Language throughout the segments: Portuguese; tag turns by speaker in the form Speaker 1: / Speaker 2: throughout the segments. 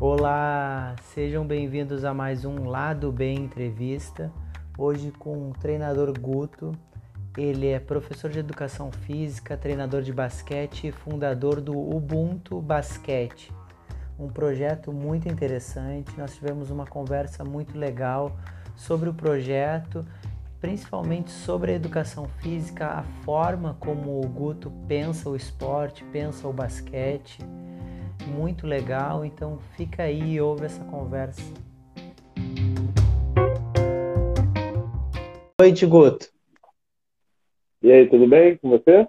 Speaker 1: Olá, sejam bem-vindos a mais um Lado Bem Entrevista. Hoje com o treinador Guto. Ele é professor de educação física, treinador de basquete e fundador do Ubuntu Basquete, um projeto muito interessante. Nós tivemos uma conversa muito legal sobre o projeto, principalmente sobre a educação física, a forma como o Guto pensa o esporte, pensa o basquete muito legal, então fica aí e ouve essa conversa. Oi, Guto.
Speaker 2: E aí, tudo bem com você?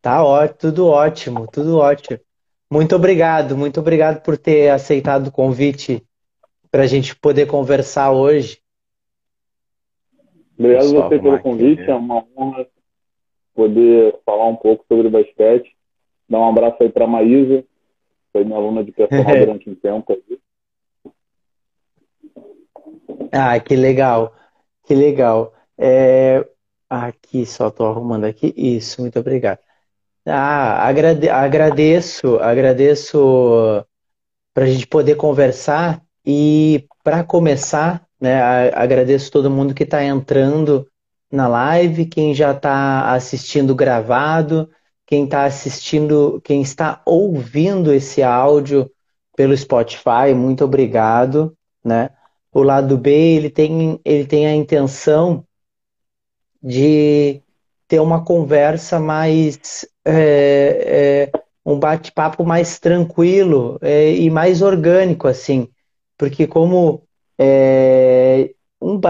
Speaker 1: Tá ótimo, tudo ótimo, tudo ótimo. Muito obrigado, muito obrigado por ter aceitado o convite para a gente poder conversar hoje.
Speaker 2: Obrigado a você pelo convite, é uma honra poder falar um pouco sobre basquete. Dar um abraço aí para a Maísa, foi minha aluna de personal durante um tempo.
Speaker 1: Ah, que legal, que legal. É... Aqui, só estou arrumando aqui. Isso, muito obrigado. Ah, agrade... agradeço, agradeço para a gente poder conversar e para começar, né, agradeço todo mundo que está entrando na live, quem já está assistindo gravado quem está assistindo, quem está ouvindo esse áudio pelo Spotify, muito obrigado, né? O lado B, ele tem, ele tem a intenção de ter uma conversa mais é, é, um bate-papo mais tranquilo é, e mais orgânico assim porque como é, um,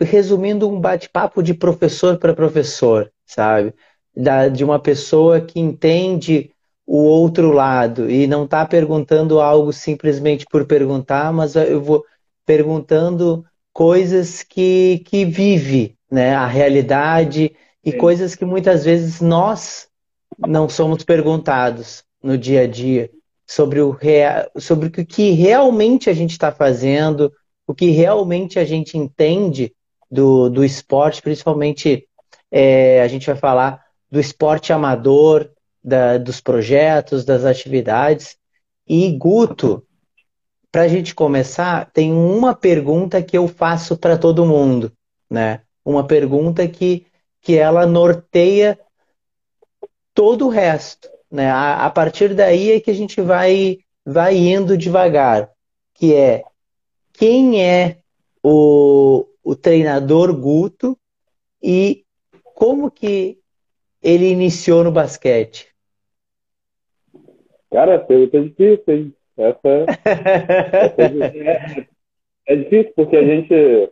Speaker 1: resumindo um bate-papo de professor para professor sabe da, de uma pessoa que entende o outro lado e não está perguntando algo simplesmente por perguntar, mas eu vou perguntando coisas que, que vive, né? A realidade e Sim. coisas que muitas vezes nós não somos perguntados no dia a dia sobre o, rea... sobre o que realmente a gente está fazendo, o que realmente a gente entende do, do esporte, principalmente é, a gente vai falar do esporte amador, da, dos projetos, das atividades. E Guto, para a gente começar, tem uma pergunta que eu faço para todo mundo, né? Uma pergunta que, que ela norteia todo o resto, né? A, a partir daí é que a gente vai, vai indo devagar, que é quem é o, o treinador Guto e como que ele iniciou no basquete?
Speaker 2: Cara, pergunta difícil, hein? Essa, essa é, é difícil porque a gente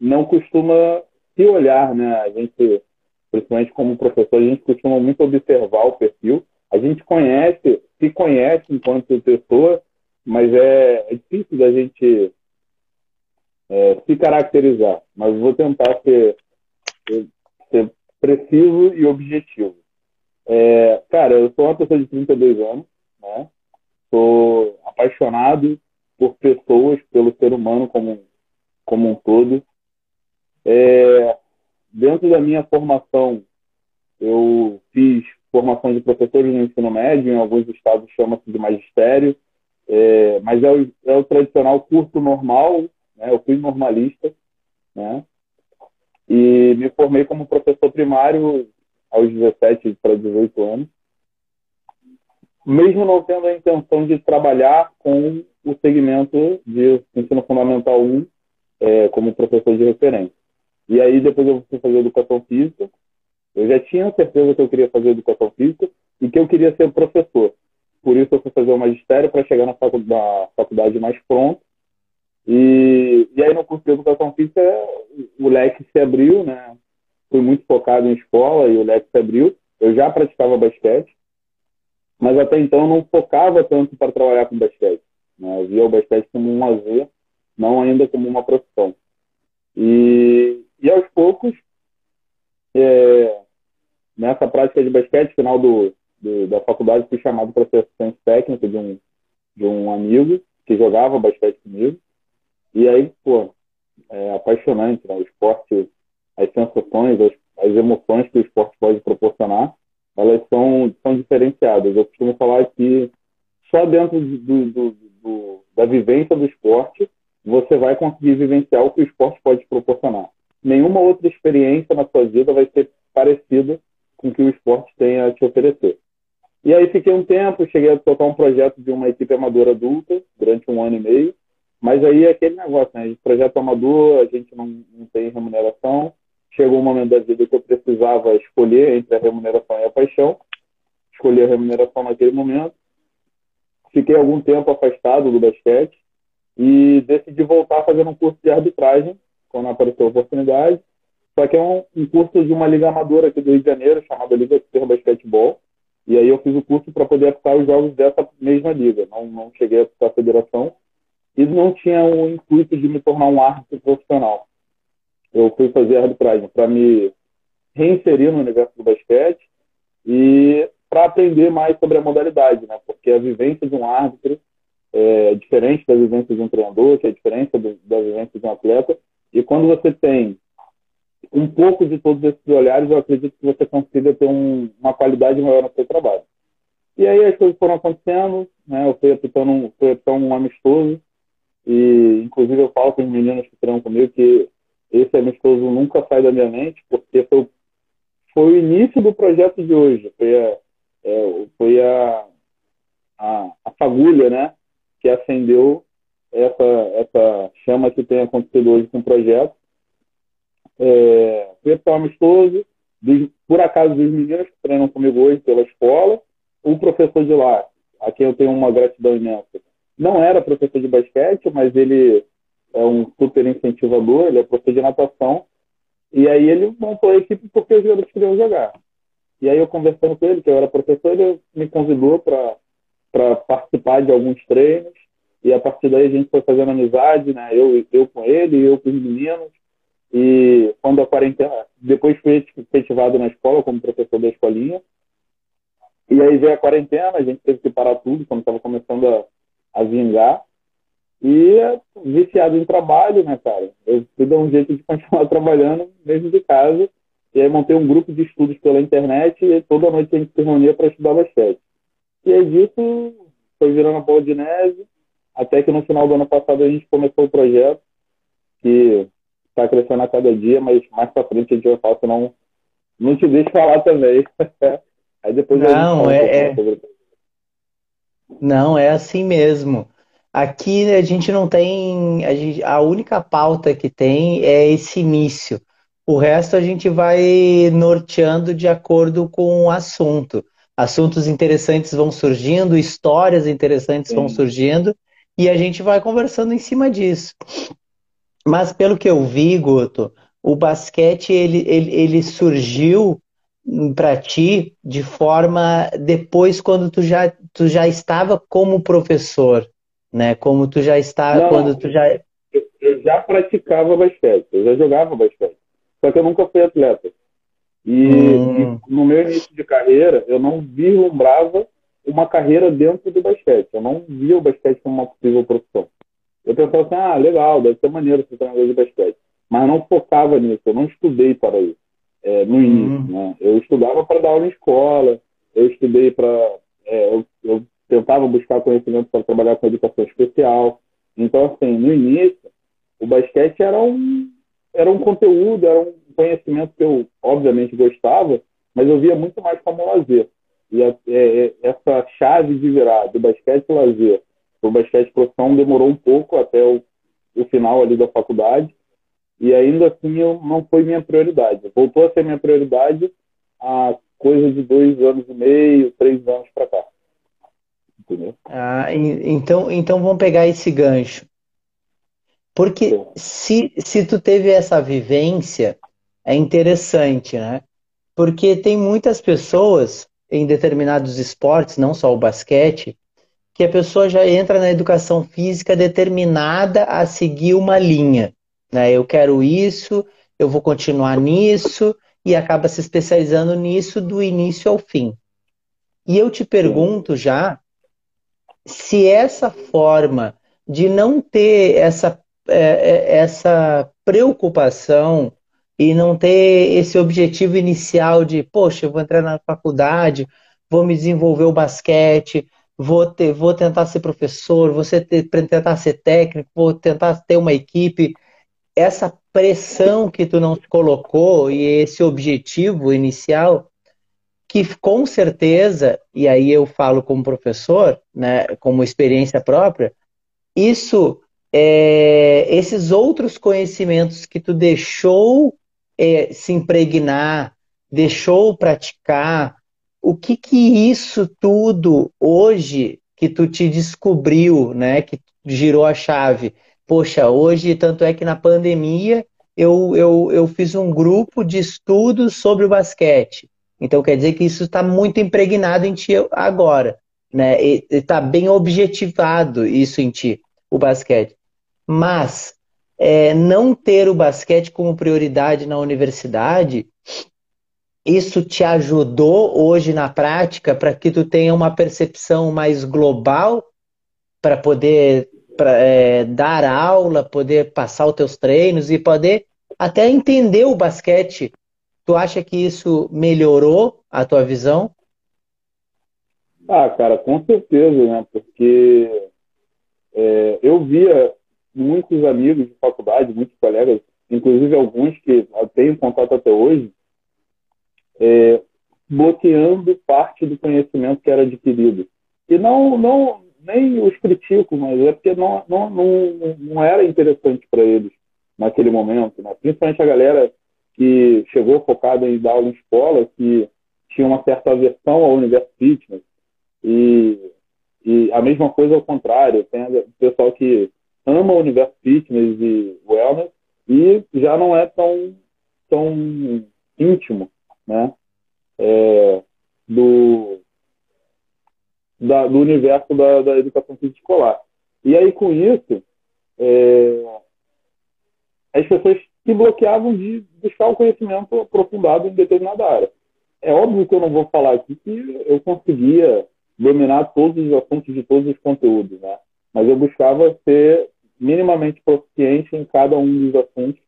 Speaker 2: não costuma se olhar, né? A gente, principalmente como professor, a gente costuma muito observar o perfil. A gente conhece, se conhece enquanto pessoa, mas é, é difícil da gente é, se caracterizar. Mas vou tentar ser, ser preciso e objetivo. É, cara, eu sou uma pessoa de 32 anos, né? Sou apaixonado por pessoas, pelo ser humano como, como um todo. É, dentro da minha formação, eu fiz formação de professores no ensino médio, em alguns estados chama-se de magistério, é, mas é o, é o tradicional curso normal, né? eu fui normalista, né? E me formei como professor primário aos 17 para 18 anos. Mesmo não tendo a intenção de trabalhar com o segmento de ensino fundamental 1 é, como professor de referência. E aí depois eu fui fazer educação física. Eu já tinha certeza que eu queria fazer educação física e que eu queria ser professor. Por isso eu fui fazer o magistério para chegar na faculdade mais pronto e, e aí no curso de educação física o leque se abriu, né? Fui muito focado em escola e o leque se abriu. Eu já praticava basquete, mas até então não focava tanto para trabalhar com basquete. Né? Eu via o basquete como um lazer, não ainda como uma profissão. E, e aos poucos, é, nessa prática de basquete, final do, do, da faculdade, fui chamado para ser assistente técnico de um, de um amigo que jogava basquete comigo. E aí, pô, é apaixonante, né? O esporte, as sensações, as, as emoções que o esporte pode proporcionar, elas são, são diferenciadas. Eu costumo falar que só dentro do, do, do, da vivência do esporte você vai conseguir vivenciar o que o esporte pode proporcionar. Nenhuma outra experiência na sua vida vai ser parecida com o que o esporte tem a te oferecer. E aí fiquei um tempo, cheguei a tocar um projeto de uma equipe amadora adulta durante um ano e meio, mas aí é aquele negócio, né? Projeto amador, a gente não, não tem remuneração. Chegou um momento da vida que eu precisava escolher entre a remuneração e a paixão. Escolhi a remuneração naquele momento. Fiquei algum tempo afastado do basquete e decidi voltar fazendo um curso de arbitragem quando apareceu a oportunidade. Só que é um, um curso de uma liga amadora aqui do Rio de Janeiro, chamada Liga Super Basquetebol. E aí eu fiz o curso para poder aplicar os jogos dessa mesma liga. Não, não cheguei a aplicar a federação. E não tinha o intuito de me tornar um árbitro profissional. Eu fui fazer arbitragem para me reinserir no universo do basquete e para aprender mais sobre a modalidade, né? Porque a vivência de um árbitro é diferente da vivência de um treinador, que é diferente da vivência de um atleta. E quando você tem um pouco de todos esses olhares, eu acredito que você consiga ter um, uma qualidade maior no seu trabalho. E aí as coisas foram acontecendo, né? Eu fui apitando um, fui apitando um amistoso e, inclusive, eu falo com os meninos que treinam comigo que esse amistoso nunca sai da minha mente, porque foi, foi o início do projeto de hoje. Foi a, é, foi a, a, a fagulha, né? Que acendeu essa, essa chama que tem acontecido hoje com o projeto. É, pessoal amistoso, dos, por acaso dos meninos que treinam comigo hoje pela escola, o professor de lá, a quem eu tenho uma gratidão imensa, não era professor de basquete, mas ele é um super incentivador, ele é professor de natação, e aí ele montou a equipe porque os jogadores queriam jogar. E aí eu conversando com ele, que eu era professor, ele me convidou para participar de alguns treinos, e a partir daí a gente foi fazendo amizade, né? Eu, eu com ele, eu com os meninos, e quando a quarentena, depois fui efetivado na escola como professor da escolinha. E aí veio a quarentena, a gente teve que parar tudo quando estava começando a, a vingar. E viciado em trabalho, né, cara? Eu fui dar um jeito de continuar trabalhando mesmo de casa. E aí montei um grupo de estudos pela internet e toda noite a gente se reunia para estudar basquete. E aí disso foi virando a bola de neve, até que no final do ano passado a gente começou o projeto, que está crescendo a cada dia, mas mais para frente a gente vai falar, senão não te deixo falar também. Aí depois
Speaker 1: não, é, é... Não, é assim mesmo. Aqui a gente não tem. A, gente, a única pauta que tem é esse início. O resto a gente vai norteando de acordo com o assunto. Assuntos interessantes vão surgindo, histórias interessantes Sim. vão surgindo, e a gente vai conversando em cima disso. Mas pelo que eu vi, Guto, o basquete ele, ele, ele surgiu para ti de forma depois quando tu já tu já estava como professor, né? Como tu já estava quando tu já
Speaker 2: eu, eu, já praticava basquete, eu já jogava basquete. Só que eu nunca fui atleta. E, hum. e no meu início de carreira, eu não vislumbrava uma carreira dentro do basquete. Eu não via o basquete como uma possível profissão. Eu pensava assim, ah, legal, deve ser maneiro ser treinador de basquete. Mas não focava nisso, eu não estudei para isso é, no início. Uhum. Né? Eu estudava para dar aula em escola, eu estudei para. É, eu, eu, tentava buscar conhecimento para trabalhar com educação especial. Então, assim, no início, o basquete era um, era um conteúdo, era um conhecimento que eu, obviamente, gostava, mas eu via muito mais como lazer. E a, é, é, essa chave de virar do basquete lazer o basquete profissão demorou um pouco até o, o final ali da faculdade e ainda assim eu, não foi minha prioridade. Voltou a ser minha prioridade há coisa de dois anos e meio, três anos para cá.
Speaker 1: Entendeu? Ah, então, então vamos pegar esse gancho. Porque se, se tu teve essa vivência, é interessante, né? Porque tem muitas pessoas em determinados esportes, não só o basquete, que a pessoa já entra na educação física determinada a seguir uma linha. Né? Eu quero isso, eu vou continuar nisso, e acaba se especializando nisso do início ao fim. E eu te pergunto já se essa forma de não ter essa, é, é, essa preocupação e não ter esse objetivo inicial de, poxa, eu vou entrar na faculdade, vou me desenvolver o basquete, vou, ter, vou tentar ser professor, vou ser, tentar ser técnico, vou tentar ter uma equipe. Essa pressão que tu não colocou e esse objetivo inicial, que com certeza, e aí eu falo como professor, né, como experiência própria, isso, é, esses outros conhecimentos que tu deixou é, se impregnar, deixou praticar, o que que isso tudo hoje que tu te descobriu, né, que girou a chave? Poxa, hoje, tanto é que na pandemia eu, eu, eu fiz um grupo de estudos sobre o basquete. Então quer dizer que isso está muito impregnado em ti agora, né? Está bem objetivado isso em ti, o basquete. Mas é, não ter o basquete como prioridade na universidade, isso te ajudou hoje na prática para que tu tenha uma percepção mais global para poder pra, é, dar aula, poder passar os teus treinos e poder até entender o basquete. Tu acha que isso melhorou a tua visão?
Speaker 2: Ah, cara, com certeza, né? Porque é, eu via muitos amigos de faculdade, muitos colegas, inclusive alguns que eu tenho contato até hoje, é, bloqueando parte do conhecimento que era adquirido. E não, não nem os critico, mas é porque não, não, não, não era interessante para eles naquele momento. Né? Principalmente a galera que chegou focada em dar aula em escola, que tinha uma certa aversão ao universo fitness. E, e a mesma coisa ao contrário. Tem o pessoal que ama o universo fitness e wellness e já não é tão, tão íntimo né? É, do, da, do universo da, da, educação física escolar. E aí, com isso, é, as pessoas se bloqueavam de buscar o conhecimento aprofundado em determinada área. É óbvio que eu não vou falar aqui que eu conseguia dominar todos os assuntos de todos os conteúdos, né? Mas eu buscava ser minimamente proficiente em cada um dos assuntos.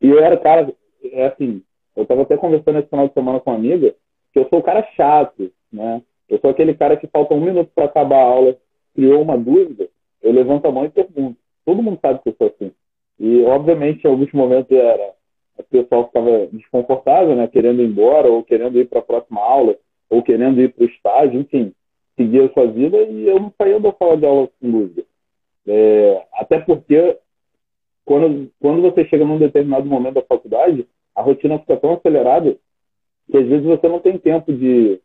Speaker 2: E eu era cara, é assim, eu estava até conversando esse final de semana com uma amiga, que eu sou o cara chato, né? Eu sou aquele cara que falta um minuto para acabar a aula, criou uma dúvida, eu levanto a mão e pergunto. Todo mundo sabe que eu sou assim. E, obviamente, em alguns momentos era o pessoal ficava desconfortável, né? Querendo ir embora, ou querendo ir para a próxima aula, ou querendo ir para o estágio, enfim, seguir a sua vida, e eu não saía da sala de aula com dúvida. É, até porque, quando, quando você chega num determinado momento da faculdade, a rotina fica tão acelerada que às vezes você não tem tempo de,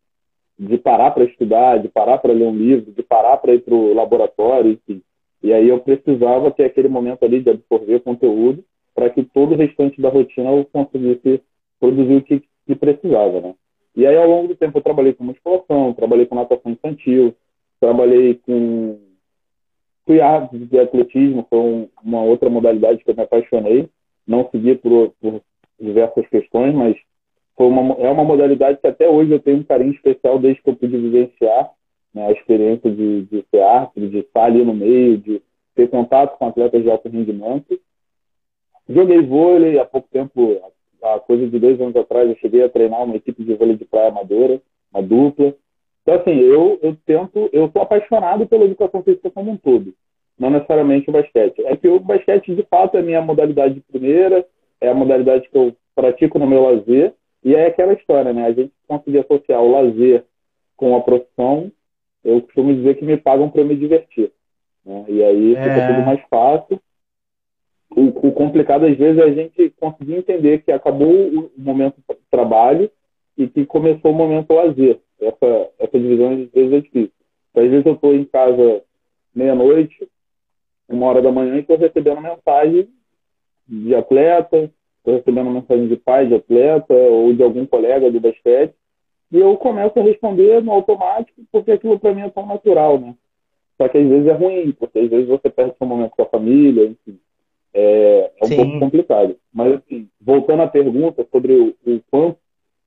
Speaker 2: de parar para estudar, de parar para ler um livro, de parar para ir para o laboratório, enfim. E aí eu precisava ter aquele momento ali de absorver conteúdo para que todo o restante da rotina eu conseguisse produzir o que, que precisava, né? E aí, ao longo do tempo, eu trabalhei com musculação, trabalhei com natação infantil, trabalhei com Fui árbitro de atletismo, foi um, uma outra modalidade que eu me apaixonei. Não segui por, por diversas questões, mas foi uma, é uma modalidade que até hoje eu tenho um carinho especial desde que eu pude vivenciar né, a experiência de, de ser árbitro, de estar ali no meio, de ter contato com atletas de alto rendimento. Joguei vôlei há pouco tempo, há coisa de dois anos atrás, eu cheguei a treinar uma equipe de vôlei de praia amadora, uma dupla. Então, assim, eu, eu tento, eu sou apaixonado pela educação física como um todo, não necessariamente o basquete. É que o basquete, de fato, é a minha modalidade primeira, é a modalidade que eu pratico no meu lazer, e é aquela história, né? A gente conseguir associar o lazer com a profissão, eu costumo dizer que me pagam para me divertir. Né? E aí é... fica tudo mais fácil. O, o, complicado, às vezes, é a gente conseguir entender que acabou o momento trabalho e que começou o momento lazer essa, essa divisão às vezes é difícil. Então, às vezes eu estou em casa meia-noite, uma hora da manhã, e estou recebendo mensagem de atleta, estou recebendo mensagem de pai de atleta ou de algum colega do basquete, e eu começo a responder no automático, porque aquilo para mim é tão natural, né? Só que às vezes é ruim, porque às vezes você perde seu momento com a família, enfim. É, é um Sim. pouco complicado. Mas, assim, voltando à pergunta sobre o, o quanto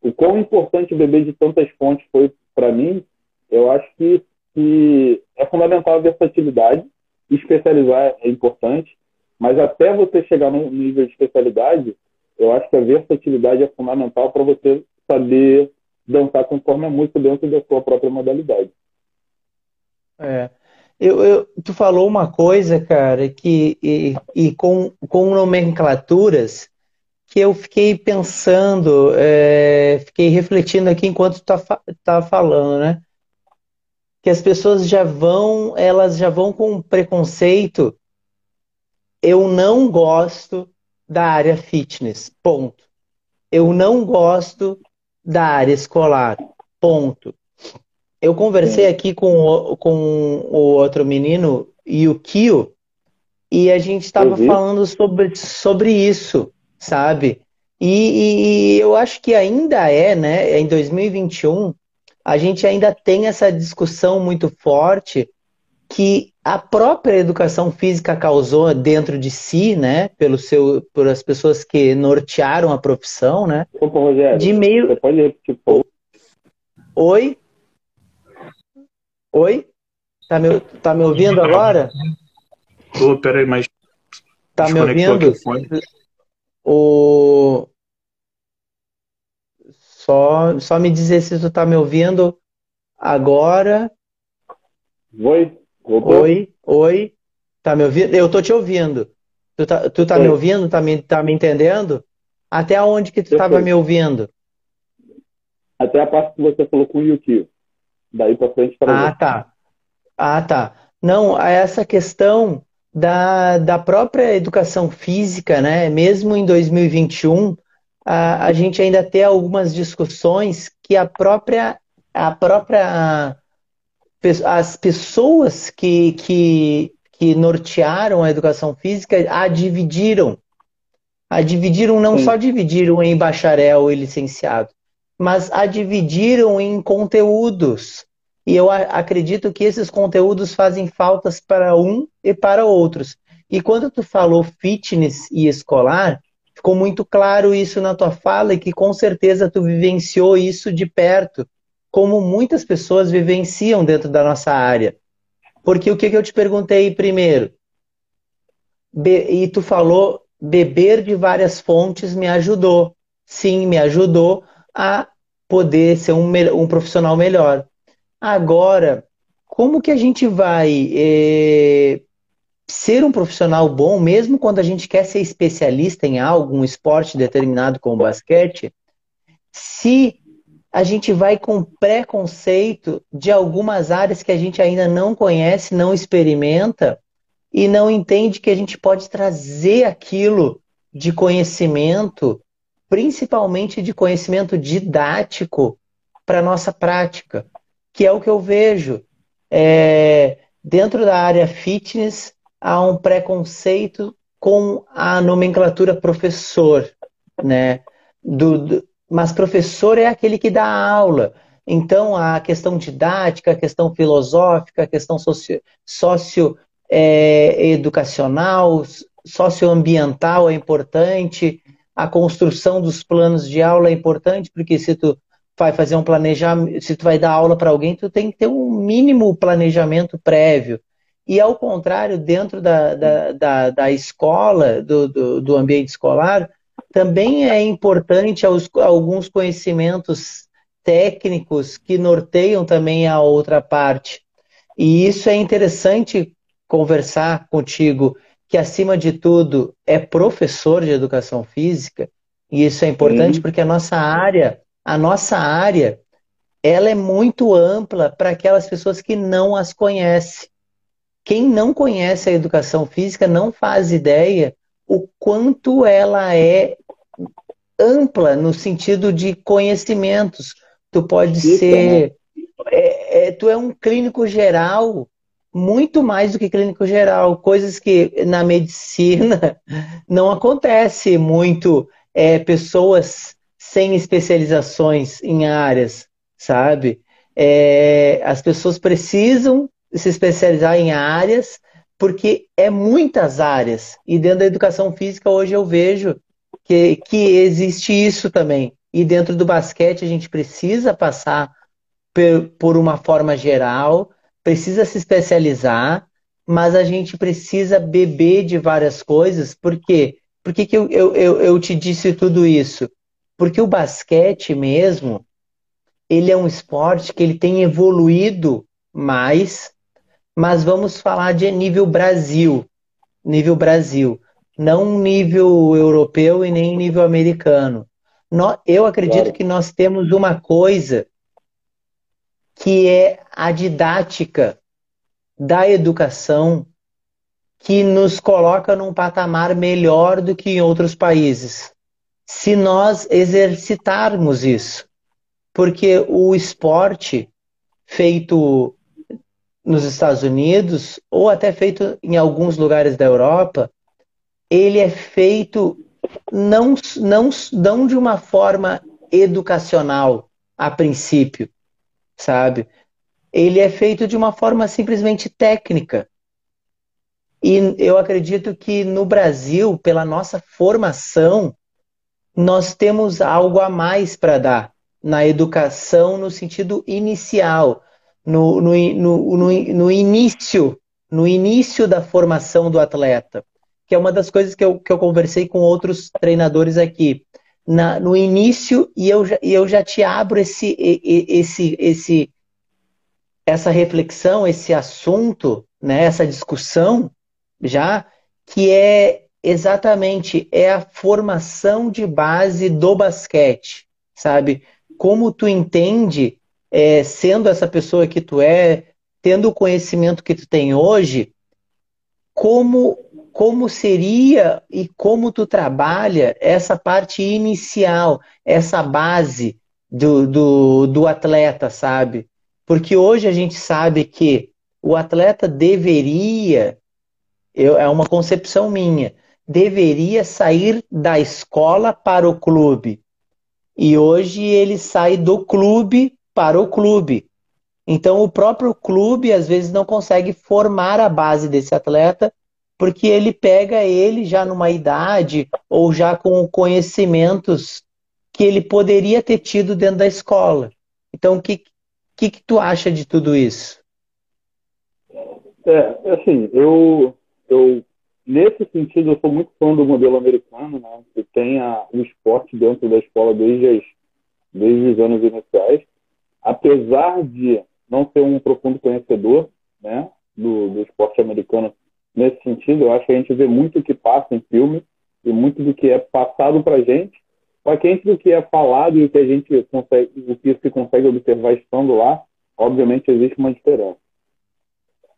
Speaker 2: o quão importante beber de tantas fontes foi para mim, eu acho que, que é fundamental a versatilidade, especializar é importante. Mas até você chegar no nível de especialidade, eu acho que a versatilidade é fundamental para você saber dançar conforme a música dentro da sua própria modalidade.
Speaker 1: É. Eu, eu, tu falou uma coisa, cara, que e, e com, com nomenclaturas que eu fiquei pensando, é, fiquei refletindo aqui enquanto tu tá, tá falando, né? Que as pessoas já vão, elas já vão com preconceito. Eu não gosto da área fitness, ponto. Eu não gosto da área escolar, ponto. Eu conversei aqui com o, com o outro menino, Yukio, e a gente estava falando sobre, sobre isso, sabe? E, e, eu acho que ainda é, né? Em 2021, a gente ainda tem essa discussão muito forte que a própria educação física causou dentro de si, né? Pelo seu, por as pessoas que nortearam a profissão, né?
Speaker 2: Opa, Rogério, de meio. Você pode repetir, por
Speaker 1: Oi? Oi? Tá me, tá me ouvindo agora?
Speaker 3: Ô, peraí, mas.
Speaker 1: Tá me ouvindo? O... Só, só me dizer se tu tá me ouvindo agora.
Speaker 2: Oi?
Speaker 1: Voltou? Oi? Oi? Tá me ouvindo? Eu tô te ouvindo. Tu tá, tu tá me ouvindo? Tá me, tá me entendendo? Até onde que tu Perfeito. tava me ouvindo?
Speaker 2: Até a parte que você falou com o Yukio. Daí para frente
Speaker 1: para Ah, tá. Ah, tá. Não, essa questão da, da própria educação física, né? Mesmo em 2021, a, a gente ainda tem algumas discussões que a própria a própria as pessoas que, que, que nortearam a educação física a dividiram. A dividiram, não Sim. só dividiram em bacharel e licenciado, mas a dividiram em conteúdos. E eu acredito que esses conteúdos fazem faltas para um e para outros. E quando tu falou fitness e escolar, ficou muito claro isso na tua fala e que com certeza tu vivenciou isso de perto, como muitas pessoas vivenciam dentro da nossa área. Porque o que, que eu te perguntei primeiro? Be e tu falou beber de várias fontes me ajudou. Sim, me ajudou, a poder ser um, um profissional melhor. Agora, como que a gente vai é, ser um profissional bom, mesmo quando a gente quer ser especialista em algo, um esporte determinado como basquete, se a gente vai com preconceito de algumas áreas que a gente ainda não conhece, não experimenta e não entende que a gente pode trazer aquilo de conhecimento principalmente de conhecimento didático para nossa prática, que é o que eu vejo. É, dentro da área fitness, há um preconceito com a nomenclatura professor, né? Do, do, mas professor é aquele que dá aula. Então, a questão didática, a questão filosófica, a questão socio, socio é, educacional, socioambiental é importante, a construção dos planos de aula é importante, porque se tu vai fazer um planejamento, se tu vai dar aula para alguém, tu tem que ter um mínimo planejamento prévio. E ao contrário, dentro da, da, da, da escola, do, do, do, ambiente escolar, também é importante aos, alguns conhecimentos técnicos que norteiam também a outra parte. E isso é interessante conversar contigo que acima de tudo é professor de educação física, e isso é importante Sim. porque a nossa área, a nossa área, ela é muito ampla para aquelas pessoas que não as conhecem. Quem não conhece a educação física não faz ideia o quanto ela é ampla no sentido de conhecimentos. Tu pode Isso, ser. Né? É, é, tu é um clínico geral muito mais do que clínico geral, coisas que na medicina não acontece muito, é, pessoas sem especializações em áreas, sabe? É, as pessoas precisam se especializar em áreas porque é muitas áreas e dentro da educação física hoje eu vejo que, que existe isso também e dentro do basquete a gente precisa passar por, por uma forma geral precisa se especializar mas a gente precisa beber de várias coisas. Por quê? Por que, que eu, eu, eu, eu te disse tudo isso? Porque o basquete mesmo, ele é um esporte que ele tem evoluído mais, mas vamos falar de nível Brasil, nível Brasil, não nível europeu e nem nível americano. Eu acredito que nós temos uma coisa que é a didática da educação que nos coloca num patamar melhor do que em outros países. Se nós exercitarmos isso. Porque o esporte feito nos Estados Unidos, ou até feito em alguns lugares da Europa, ele é feito não, não, não de uma forma educacional, a princípio, sabe? Ele é feito de uma forma simplesmente técnica. E eu acredito que no Brasil, pela nossa formação, nós temos algo a mais para dar na educação no sentido inicial, no, no, no, no, início, no início da formação do atleta, que é uma das coisas que eu, que eu conversei com outros treinadores aqui. Na, no início, e eu, já, e eu já te abro esse, esse, esse, essa reflexão, esse assunto, né, essa discussão, já, que é exatamente é a formação de base do basquete, sabe? Como tu entende é, sendo essa pessoa que tu é, tendo o conhecimento que tu tem hoje, como, como seria e como tu trabalha essa parte inicial, essa base do, do, do atleta, sabe? Porque hoje a gente sabe que o atleta deveria, eu, é uma concepção minha, deveria sair da escola para o clube. E hoje ele sai do clube para o clube. Então, o próprio clube, às vezes, não consegue formar a base desse atleta, porque ele pega ele já numa idade ou já com conhecimentos que ele poderia ter tido dentro da escola. Então, o que, que, que tu acha de tudo isso?
Speaker 2: É, assim, eu, eu nesse sentido, eu sou muito fã do modelo americano, né, que tem a, o esporte dentro da escola desde, as, desde os anos iniciais. Apesar de não ser um profundo conhecedor né, do, do esporte americano nesse sentido, eu acho que a gente vê muito o que passa em filme e muito do que é passado para gente, só que entre o que é falado e o que a gente consegue, o que se consegue observar estando lá, obviamente existe uma diferença.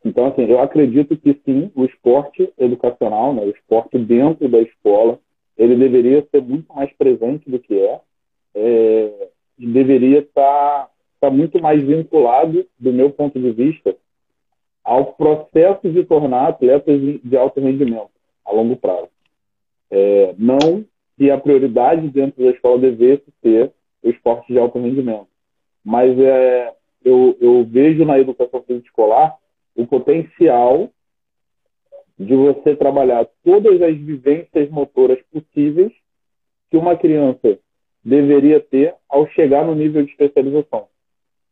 Speaker 2: Então, assim, eu acredito que sim, o esporte educacional, né, o esporte dentro da escola, ele deveria ser muito mais presente do que é, é deveria estar está muito mais vinculado, do meu ponto de vista, ao processo de tornar atletas de alto rendimento a longo prazo. É, não que a prioridade dentro da escola devesse ser o esporte de alto rendimento, mas é, eu, eu vejo na educação física escolar o potencial de você trabalhar todas as vivências motoras possíveis que uma criança deveria ter ao chegar no nível de especialização.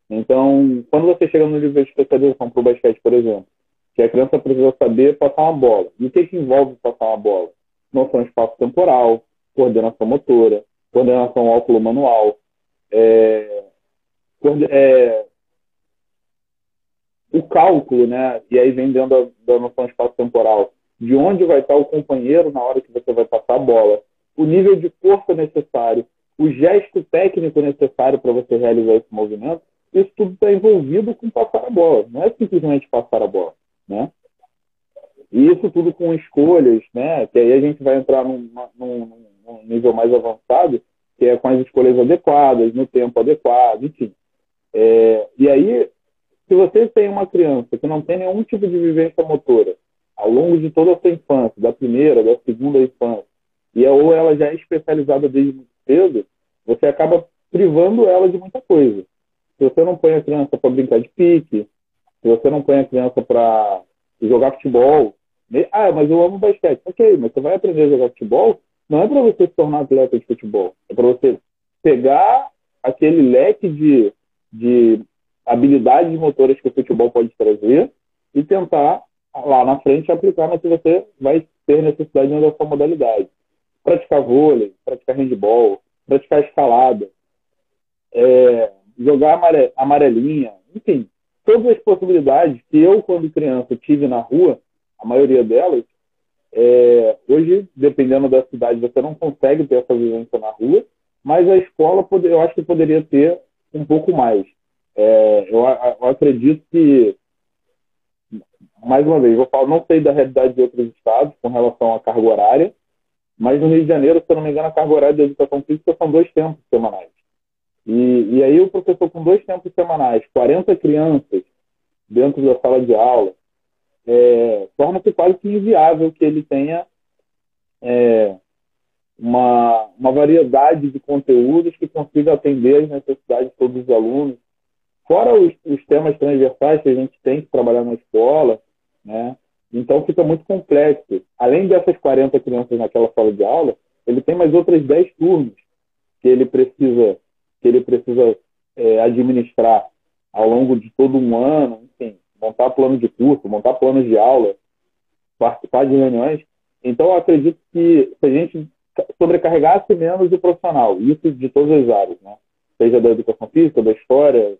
Speaker 2: Então, quando você chega no nível de especialização para o basquete, por exemplo, que a criança precisa saber passar uma bola. E o que, que envolve passar uma bola? Noção espaço-temporal, coordenação motora, coordenação óculo-manual, é, é, o cálculo, né? E aí vem dentro da, da noção espaço-temporal, de onde vai estar o companheiro na hora que você vai passar a bola, o nível de força necessário, o gesto técnico necessário para você realizar esse movimento, isso tudo está envolvido com passar a bola. Não é simplesmente passar a bola, né? E isso tudo com escolhas, né? Que aí a gente vai entrar num, num, num nível mais avançado, que é com as escolhas adequadas, no tempo adequado, enfim. É, e aí, se você tem uma criança que não tem nenhum tipo de vivência motora ao longo de toda a sua infância, da primeira, da segunda infância, e é, ou ela já é especializada desde muito cedo, você acaba privando ela de muita coisa. Se você não põe a criança para brincar de pique, se você não põe a criança para jogar futebol, ah, mas eu amo basquete. Ok, mas você vai aprender a jogar futebol, não é para você se tornar atleta de futebol, é para você pegar aquele leque de, de habilidades motoras que o futebol pode trazer e tentar lá na frente aplicar no que você vai ter necessidade da sua modalidade. Praticar vôlei, praticar handball, praticar escalada, é, jogar amarelinha, enfim, todas as possibilidades que eu, quando criança, tive na rua, a maioria delas, é, hoje, dependendo da cidade, você não consegue ter essa vivência na rua, mas a escola, eu acho que poderia ter um pouco mais. É, eu, eu, acredito que, mais uma vez, vou falar, não sei da realidade de outros estados com relação à carga horária, mas no Rio de Janeiro, se eu não me engano, a carga horária de educação física são dois tempos semanais. E, e aí o professor com dois tempos semanais, 40 crianças dentro da sala de aula, é, torna-se quase que inviável que ele tenha é, uma, uma variedade de conteúdos que consiga atender as necessidades de todos os alunos. Fora os, os temas transversais que a gente tem que trabalhar na escola, né? Então fica muito complexo. Além dessas 40 crianças naquela sala de aula, ele tem mais outras 10 turmas que ele precisa que ele precisa é, administrar ao longo de todo um ano, enfim, montar plano de curso, montar planos de aula, participar de reuniões. Então, eu acredito que se a gente sobrecarregasse menos o profissional, isso de todas as áreas, né? seja da educação física, da história,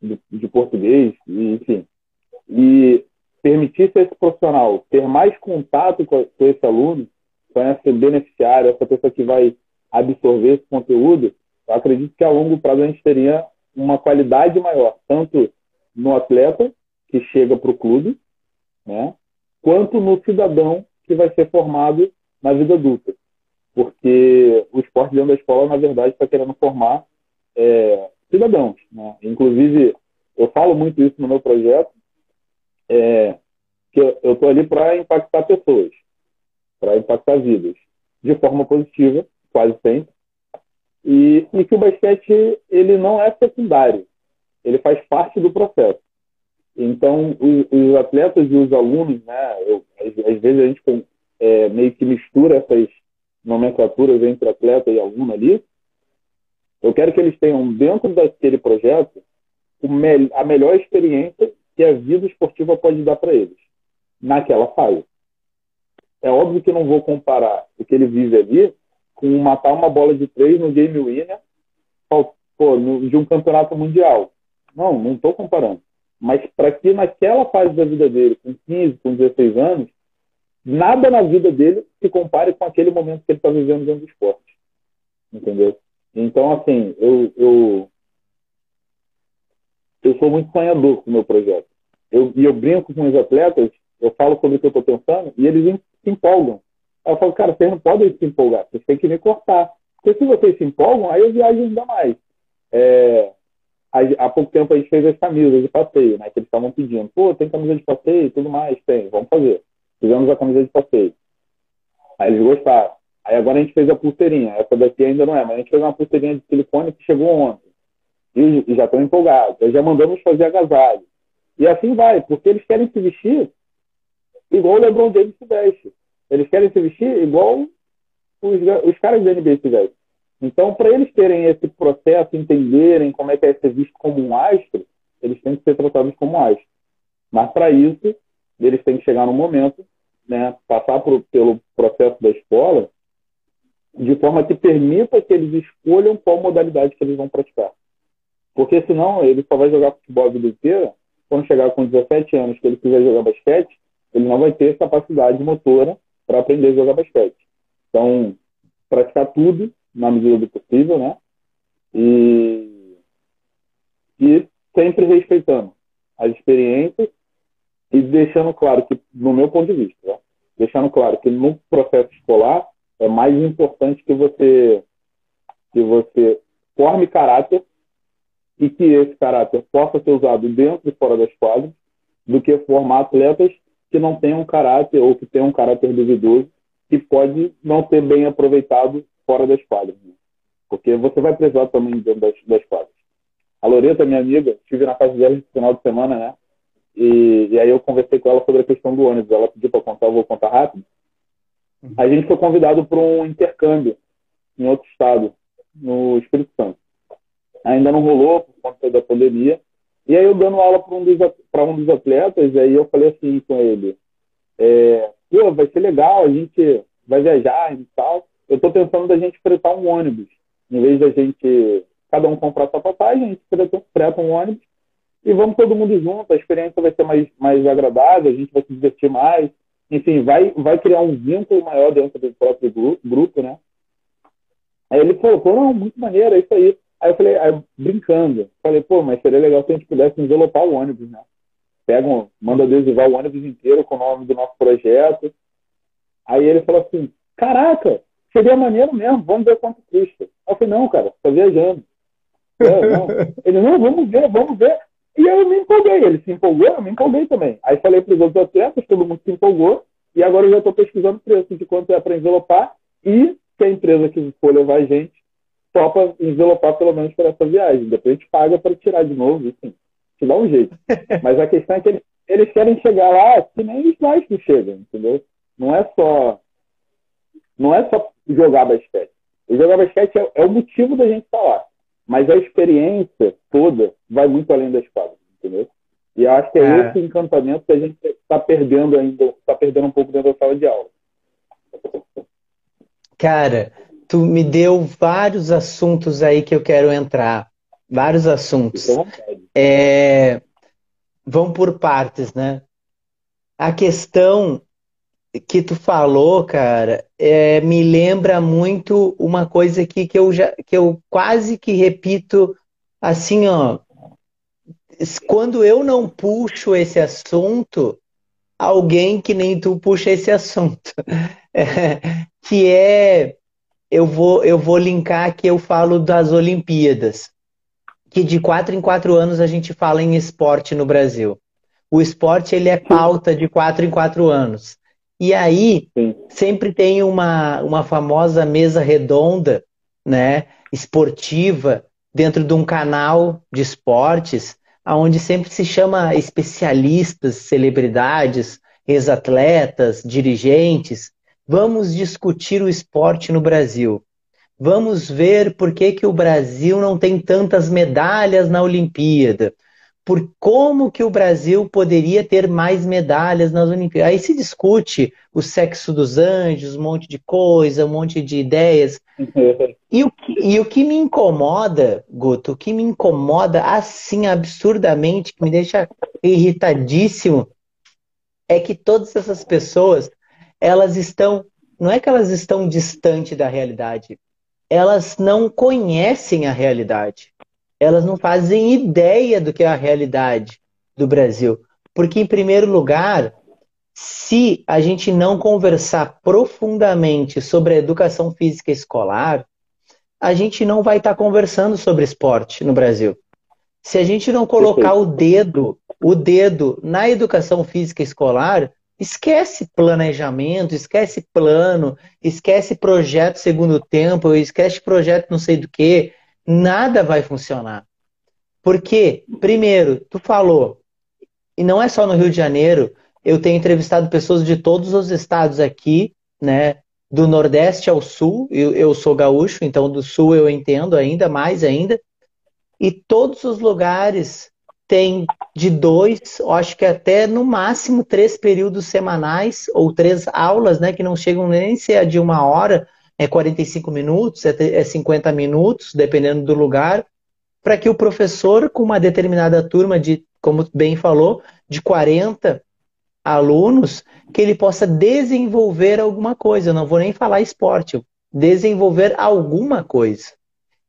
Speaker 2: de, de português, e, enfim, e permitisse esse profissional ter mais contato com, com esse aluno, com esse beneficiário, essa pessoa que vai absorver esse conteúdo, eu acredito que a longo prazo a gente teria uma qualidade maior, tanto no atleta que chega para o clube, né, quanto no cidadão que vai ser formado na vida adulta. Porque o esporte dentro da escola, na verdade, está querendo formar é, cidadãos. Né? Inclusive, eu falo muito isso no meu projeto, é, que eu estou ali para impactar pessoas, para impactar vidas, de forma positiva, quase sempre, e, e que o basquete ele não é secundário, ele faz parte do processo. Então, os, os atletas e os alunos, né, eu, às, às, vezes a gente é, meio que mistura essas nomenclaturas entre atleta e aluno ali. Eu quero que eles tenham, dentro daquele projeto, a melhor experiência que a vida esportiva pode dar para eles, naquela fase. É óbvio que não vou comparar o que ele vive ali com matar uma bola de três no game winner de um campeonato mundial. Não, não estou comparando. Mas para que naquela fase da vida dele, com 15, com 16 anos, nada na vida dele se compare com aquele momento que ele está vivendo dentro do esporte. Entendeu? Então, assim, eu, eu, eu sou muito sonhador com o meu projeto. Eu, e eu brinco com os atletas, eu falo sobre o que eu estou pensando, e eles se empolgam. Eu falo, cara, vocês não podem se empolgar, vocês têm que me cortar. Porque se vocês se empolgam, aí eu viajo ainda mais. É, há pouco tempo a gente fez as camisas de passeio, né? Que eles estavam pedindo. Pô, tem camisa de passeio e tudo mais? Tem, vamos fazer. Fizemos a camisa de passeio. Aí eles gostaram. Aí agora a gente fez a pulseirinha. Essa daqui ainda não é, mas a gente fez uma pulseirinha de silicone que chegou ontem. E, e já estão empolgados. Já mandamos fazer agasalho. E assim vai, porque eles querem se vestir igual o LeBron James se veste. Eles querem se vestir igual os, os caras da NBA se vestem. Então, para eles terem esse processo, entenderem como é que é ser visto como um astro, eles têm que ser tratados como astro. Mas, para isso, eles têm que chegar no momento, né, passar por, pelo processo da escola, de forma que permita que eles escolham qual modalidade que eles vão praticar. Porque senão ele só vai jogar futebol a vida inteira, quando chegar com 17 anos que ele quiser jogar basquete, ele não vai ter capacidade motora para aprender a jogar basquete. Então, praticar tudo na medida do possível, né? E, e sempre respeitando as experiências e deixando claro que, no meu ponto de vista, né? deixando claro que no processo escolar é mais importante que você que você forme caráter e que esse caráter possa ser usado dentro e fora das quadras do que formar atletas que não tenham caráter ou que tenham um caráter duvidoso que pode não ser bem aproveitado fora das quadras. Né? Porque você vai precisar também dentro das, das quadras. A Loreta, minha amiga, estive na casa dela no final de semana, né? E, e, aí eu conversei com ela sobre a questão do ônibus. Ela pediu para contar, eu vou contar rápido. Uhum. A gente foi convidado para um intercâmbio em outro estado, no Espírito Santo. Ainda não rolou por conta da pandemia, E aí eu dando aula para um, dos, um dos atletas, aí eu falei assim com ele, é, pô, vai ser legal, a gente vai viajar e tal. Eu estou pensando da gente fretar um ônibus. Em vez da gente, cada um comprar sua passagem, a gente freta, freta um ônibus e vamos todo mundo junto, a experiência vai ser mais, mais agradável, a gente vai se divertir mais. Enfim, vai, vai criar um vínculo maior dentro do próprio grupo, grupo né? Aí ele falou, pô, não, muito maneiro, é isso aí. Aí eu falei, aí, brincando, falei, pô, mas seria legal se a gente pudesse envelopar o ônibus, né? Pega um, manda adesivar o ônibus inteiro com o nome do nosso projeto. Aí ele falou assim, caraca, seria maneiro mesmo, vamos ver quanto custa. Aí eu falei, não, cara, tá viajando. É, não. Ele, não, vamos ver, vamos ver. E eu me empolguei, ele se empolgou, eu me empolguei também. Aí falei para os outros atletas, todo mundo se empolgou, e agora eu já estou pesquisando o preço de quanto é para envelopar, e se a empresa que for levar a gente topa envelopar pelo menos para essa viagem. Depois a gente paga para tirar de novo, enfim, te dá um jeito. Mas a questão é que eles, eles querem chegar lá que nem os que chegam, entendeu? Não é só não é só jogar basquete. O jogar basquete é, é o motivo da gente estar tá lá. Mas a experiência toda vai muito além das quadras, entendeu? E acho que é, é. esse encantamento que a gente está perdendo ainda, está perdendo um pouco dentro da sala de aula.
Speaker 1: Cara, tu me deu vários assuntos aí que eu quero entrar. Vários assuntos. É, vão por partes, né? A questão que tu falou, cara, é, me lembra muito uma coisa aqui que eu já que eu quase que repito assim, ó. Quando eu não puxo esse assunto, alguém que nem tu puxa esse assunto. É, que é eu vou eu vou linkar que eu falo das Olimpíadas. Que de quatro em quatro anos a gente fala em esporte no Brasil. O esporte ele é pauta de quatro em quatro anos. E aí, Sim. sempre tem uma, uma famosa mesa redonda, né, esportiva, dentro de um canal de esportes, onde sempre se chama especialistas, celebridades, ex-atletas, dirigentes. Vamos discutir o esporte no Brasil. Vamos ver por que, que o Brasil não tem tantas medalhas na Olimpíada por como que o Brasil poderia ter mais medalhas nas Olimpíadas. Aí se discute o sexo dos anjos, um monte de coisa, um monte de ideias. e, o que, e o que me incomoda, Guto, o que me incomoda assim absurdamente, que me deixa irritadíssimo, é que todas essas pessoas, elas estão, não é que elas estão distante da realidade, elas não conhecem a realidade elas não fazem ideia do que é a realidade do Brasil. Porque, em primeiro lugar, se a gente não conversar profundamente sobre a educação física escolar, a gente não vai estar conversando sobre esporte no Brasil. Se a gente não colocar o dedo, o dedo na educação física escolar, esquece planejamento, esquece plano, esquece projeto segundo tempo, esquece projeto não sei do que, nada vai funcionar. Porque, primeiro, tu falou, e não é só no Rio de Janeiro, eu tenho entrevistado pessoas de todos os estados aqui, né? Do Nordeste ao Sul, eu, eu sou gaúcho, então do Sul eu entendo ainda mais ainda. E todos os lugares têm de dois, acho que até no máximo três períodos semanais, ou três aulas, né? Que não chegam nem a ser de uma hora, é 45 minutos, é 50 é minutos, dependendo do lugar, para que o professor, com uma determinada turma de, como bem falou, de 40 alunos, que ele possa desenvolver alguma coisa. Eu não vou nem falar esporte, desenvolver alguma coisa.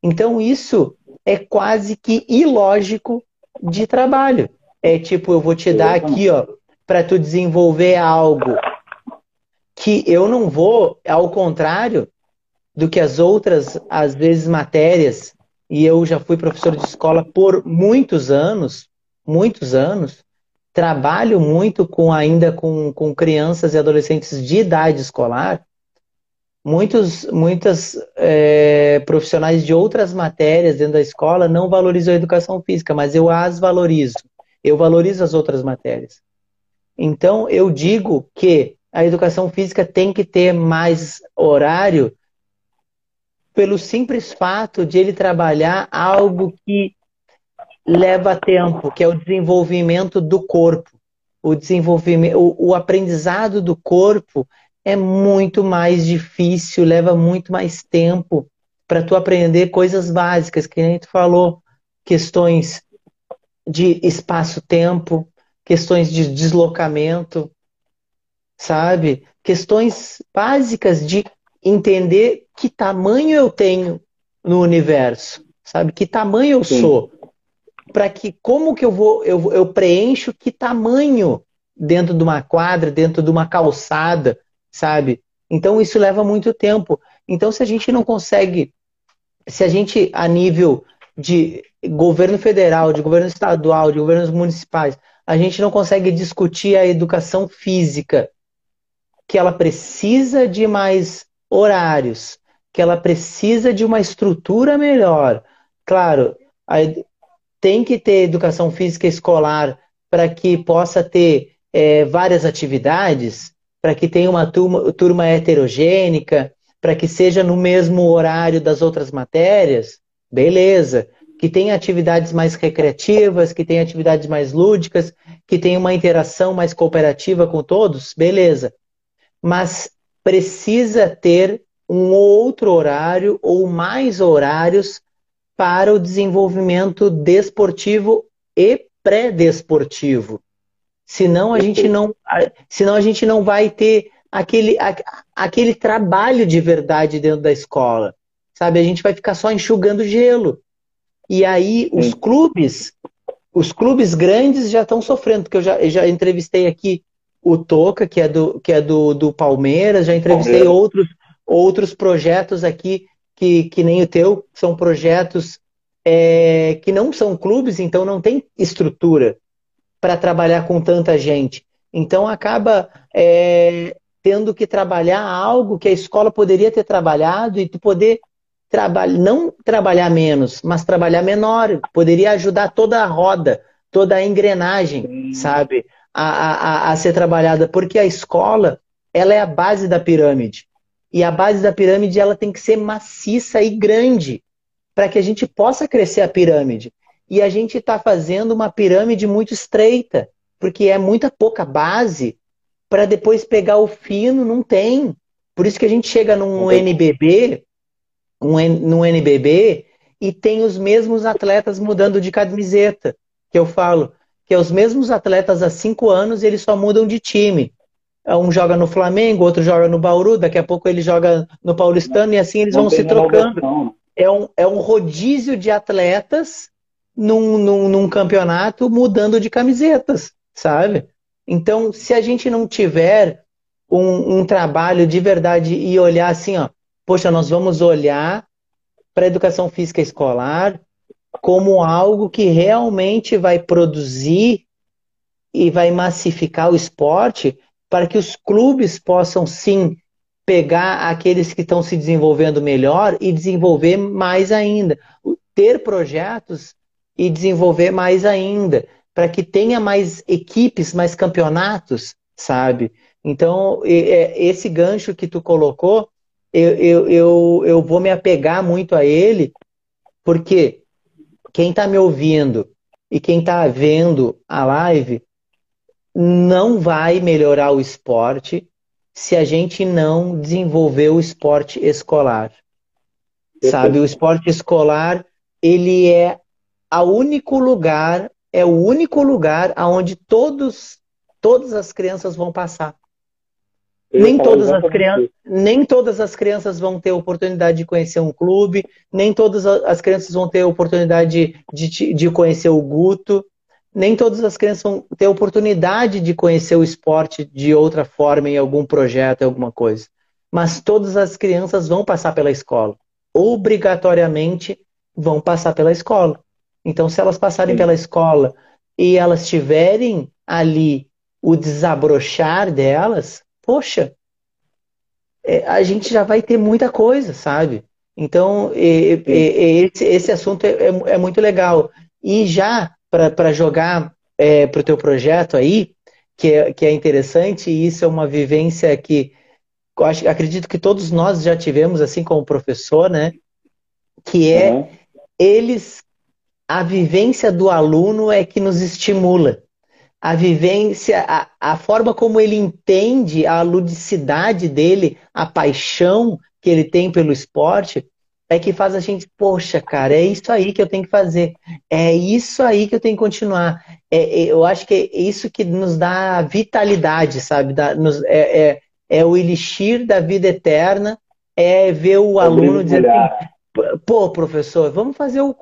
Speaker 1: Então, isso é quase que ilógico de trabalho. É tipo, eu vou te dar aqui, ó, para tu desenvolver algo que eu não vou, ao contrário, do que as outras, às vezes, matérias, e eu já fui professor de escola por muitos anos, muitos anos, trabalho muito com ainda com, com crianças e adolescentes de idade escolar, muitos muitas é, profissionais de outras matérias dentro da escola não valorizam a educação física, mas eu as valorizo. Eu valorizo as outras matérias. Então eu digo que a educação física tem que ter mais horário pelo simples fato de ele trabalhar algo que leva tempo, que é o desenvolvimento do corpo. O desenvolvimento, o, o aprendizado do corpo é muito mais difícil, leva muito mais tempo para tu aprender coisas básicas, que nem tu falou, questões de espaço-tempo, questões de deslocamento, sabe? Questões básicas de entender que tamanho eu tenho no universo, sabe? Que tamanho eu Sim. sou. Para que como que eu vou eu, eu preencho que tamanho dentro de uma quadra, dentro de uma calçada, sabe? Então isso leva muito tempo. Então se a gente não consegue se a gente a nível de governo federal, de governo estadual, de governos municipais, a gente não consegue discutir a educação física, que ela precisa de mais horários, que ela precisa de uma estrutura melhor. Claro, tem que ter educação física escolar para que possa ter é, várias atividades, para que tenha uma turma, turma heterogênica, para que seja no mesmo horário das outras matérias, beleza. Que tenha atividades mais recreativas, que tenha atividades mais lúdicas, que tenha uma interação mais cooperativa com todos, beleza. Mas precisa ter um outro horário ou mais horários para o desenvolvimento desportivo e pré-desportivo. Senão a gente não, senão a gente não vai ter aquele, aquele trabalho de verdade dentro da escola. Sabe? A gente vai ficar só enxugando gelo. E aí os clubes, os clubes grandes já estão sofrendo, porque eu já, eu já entrevistei aqui o Toca, que é do, que é do, do Palmeiras, já entrevistei outros, outros projetos aqui que, que nem o teu, são projetos é, que não são clubes, então não tem estrutura para trabalhar com tanta gente. Então acaba é, tendo que trabalhar algo que a escola poderia ter trabalhado e tu poder trabalhar, não trabalhar menos, mas trabalhar menor, poderia ajudar toda a roda, toda a engrenagem, Sim. sabe? A, a, a ser trabalhada, porque a escola ela é a base da pirâmide. E a base da pirâmide ela tem que ser maciça e grande para que a gente possa crescer a pirâmide. E a gente está fazendo uma pirâmide muito estreita, porque é muita pouca base para depois pegar o fino, não tem. Por isso que a gente chega num NBB, um, num NBB, e tem os mesmos atletas mudando de camiseta. Que eu falo, que é os mesmos atletas há cinco anos e eles só mudam de time. Um joga no Flamengo, outro joga no Bauru, daqui a pouco ele joga no Paulistano e assim eles Não vão se trocando. É um, é um rodízio de atletas num, num, num campeonato mudando de camisetas, sabe? Então, se a gente não tiver um, um, trabalho de verdade e olhar assim, ó, poxa, nós vamos olhar para a educação física escolar, como algo que realmente vai produzir e vai massificar o esporte para que os clubes possam sim pegar aqueles que estão se desenvolvendo melhor e desenvolver mais ainda. Ter projetos e desenvolver mais ainda, para que tenha mais equipes, mais campeonatos, sabe? Então, esse gancho que tu colocou, eu, eu, eu, eu vou me apegar muito a ele, porque quem está me ouvindo e quem está vendo a live não vai melhorar o esporte se a gente não desenvolver o esporte escolar. Sabe, o esporte escolar, ele é o único lugar, é o único lugar aonde todos todas as crianças vão passar. Nem todas, as crianças, nem todas as crianças vão ter oportunidade de conhecer um clube, nem todas as crianças vão ter oportunidade de, de, de conhecer o Guto, nem todas as crianças vão ter oportunidade de conhecer o esporte de outra forma, em algum projeto, em alguma coisa. Mas todas as crianças vão passar pela escola. Obrigatoriamente vão passar pela escola. Então, se elas passarem Sim. pela escola e elas tiverem ali o desabrochar delas, poxa, é, a gente já vai ter muita coisa, sabe? Então, e, e, esse, esse assunto é, é, é, muito legal. E já para jogar é, para o teu projeto aí, que é, que é interessante, e isso é uma vivência que acho, acredito que todos nós já tivemos, assim como professor, né? Que é uhum. eles a vivência do aluno é que nos estimula. A vivência, a, a forma como ele entende a ludicidade dele, a paixão que ele tem pelo esporte, é que faz a gente, poxa, cara, é isso aí que eu tenho que fazer, é isso aí que eu tenho que continuar. É, é, eu acho que é isso que nos dá vitalidade, sabe? Dá, nos, é, é, é, o elixir da vida eterna, é ver o aluno dizer assim, pô, professor, vamos fazer o,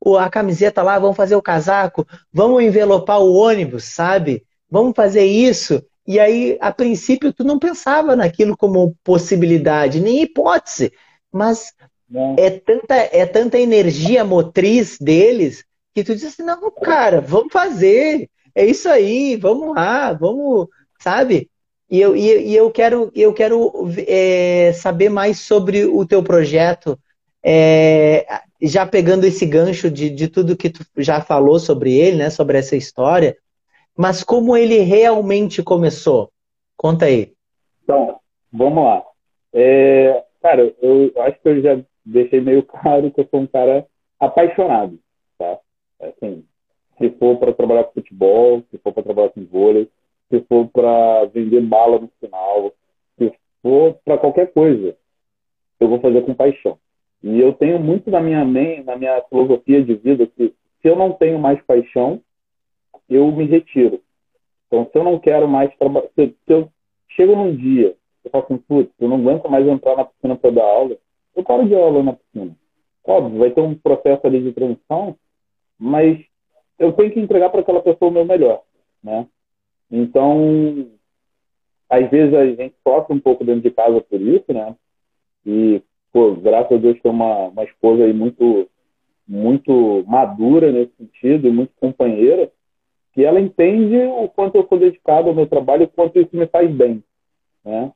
Speaker 1: o, a camiseta lá, vamos fazer o casaco, vamos envelopar o ônibus, sabe? Vamos fazer isso. E aí, a princípio, tu não pensava naquilo como possibilidade, nem hipótese. Mas é tanta, é tanta energia motriz deles que tu diz assim, não, cara, vamos fazer, é isso aí, vamos lá, vamos, sabe? E eu, e, e eu quero, eu quero é, saber mais sobre o teu projeto, é, já pegando esse gancho de, de tudo que tu já falou sobre ele, né, sobre essa história, mas como ele realmente começou? Conta aí.
Speaker 2: Então, vamos lá. É, cara, eu acho que eu já deixei meio claro que eu sou um cara apaixonado, tá? Assim, se for para trabalhar com futebol, se for para trabalhar com vôlei, se for para vender bala no final, se for para qualquer coisa, eu vou fazer com paixão. E eu tenho muito na minha mente, na minha filosofia de vida que se eu não tenho mais paixão, eu me retiro. Então, se eu não quero mais trabalhar, se, se eu chego num dia, eu falo assim, putz, eu não aguento mais entrar na piscina para dar aula, eu paro de aula na piscina. Óbvio, vai ter um processo ali de transição, mas eu tenho que entregar para aquela pessoa o meu melhor, né? Então, às vezes a gente sofre um pouco dentro de casa por isso, né? E, pô, graças a Deus tem uma, uma esposa aí muito, muito madura nesse sentido e muito companheira, que ela entende o quanto eu sou dedicado ao meu trabalho o quanto isso me faz bem, né?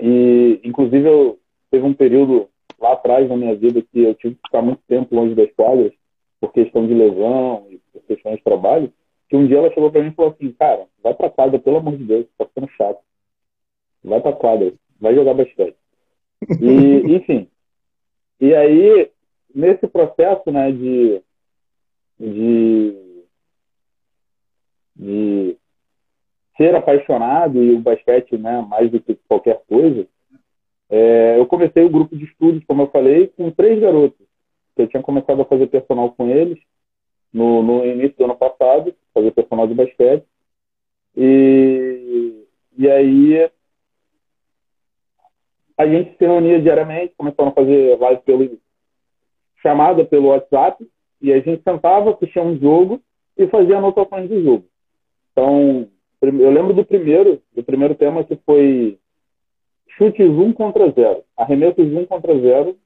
Speaker 2: E, inclusive, eu, teve um período lá atrás na minha vida que eu tive que ficar muito tempo longe das quadras por questão de lesão e por questão de trabalho, que um dia ela chegou para mim e falou assim, cara, vai para quadra, pelo amor de Deus, tá ficando chato. Vai para quadra, vai jogar basquete. E, enfim. E aí, nesse processo, né, de, de, de ser apaixonado e o basquete, né, mais do que qualquer coisa, é, eu comecei o grupo de estudos, como eu falei, com três garotos. Eu tinha começado a fazer personal com eles no, no início do ano passado, fazer personal de basquete. E, e aí a gente se reunia diariamente, começamos a fazer live pelo chamada pelo WhatsApp, e a gente sentava, assistia um jogo e fazia anotações do jogo. Então, eu lembro do primeiro, do primeiro tema que foi chutes 1 contra 0, arremessos 1 contra 0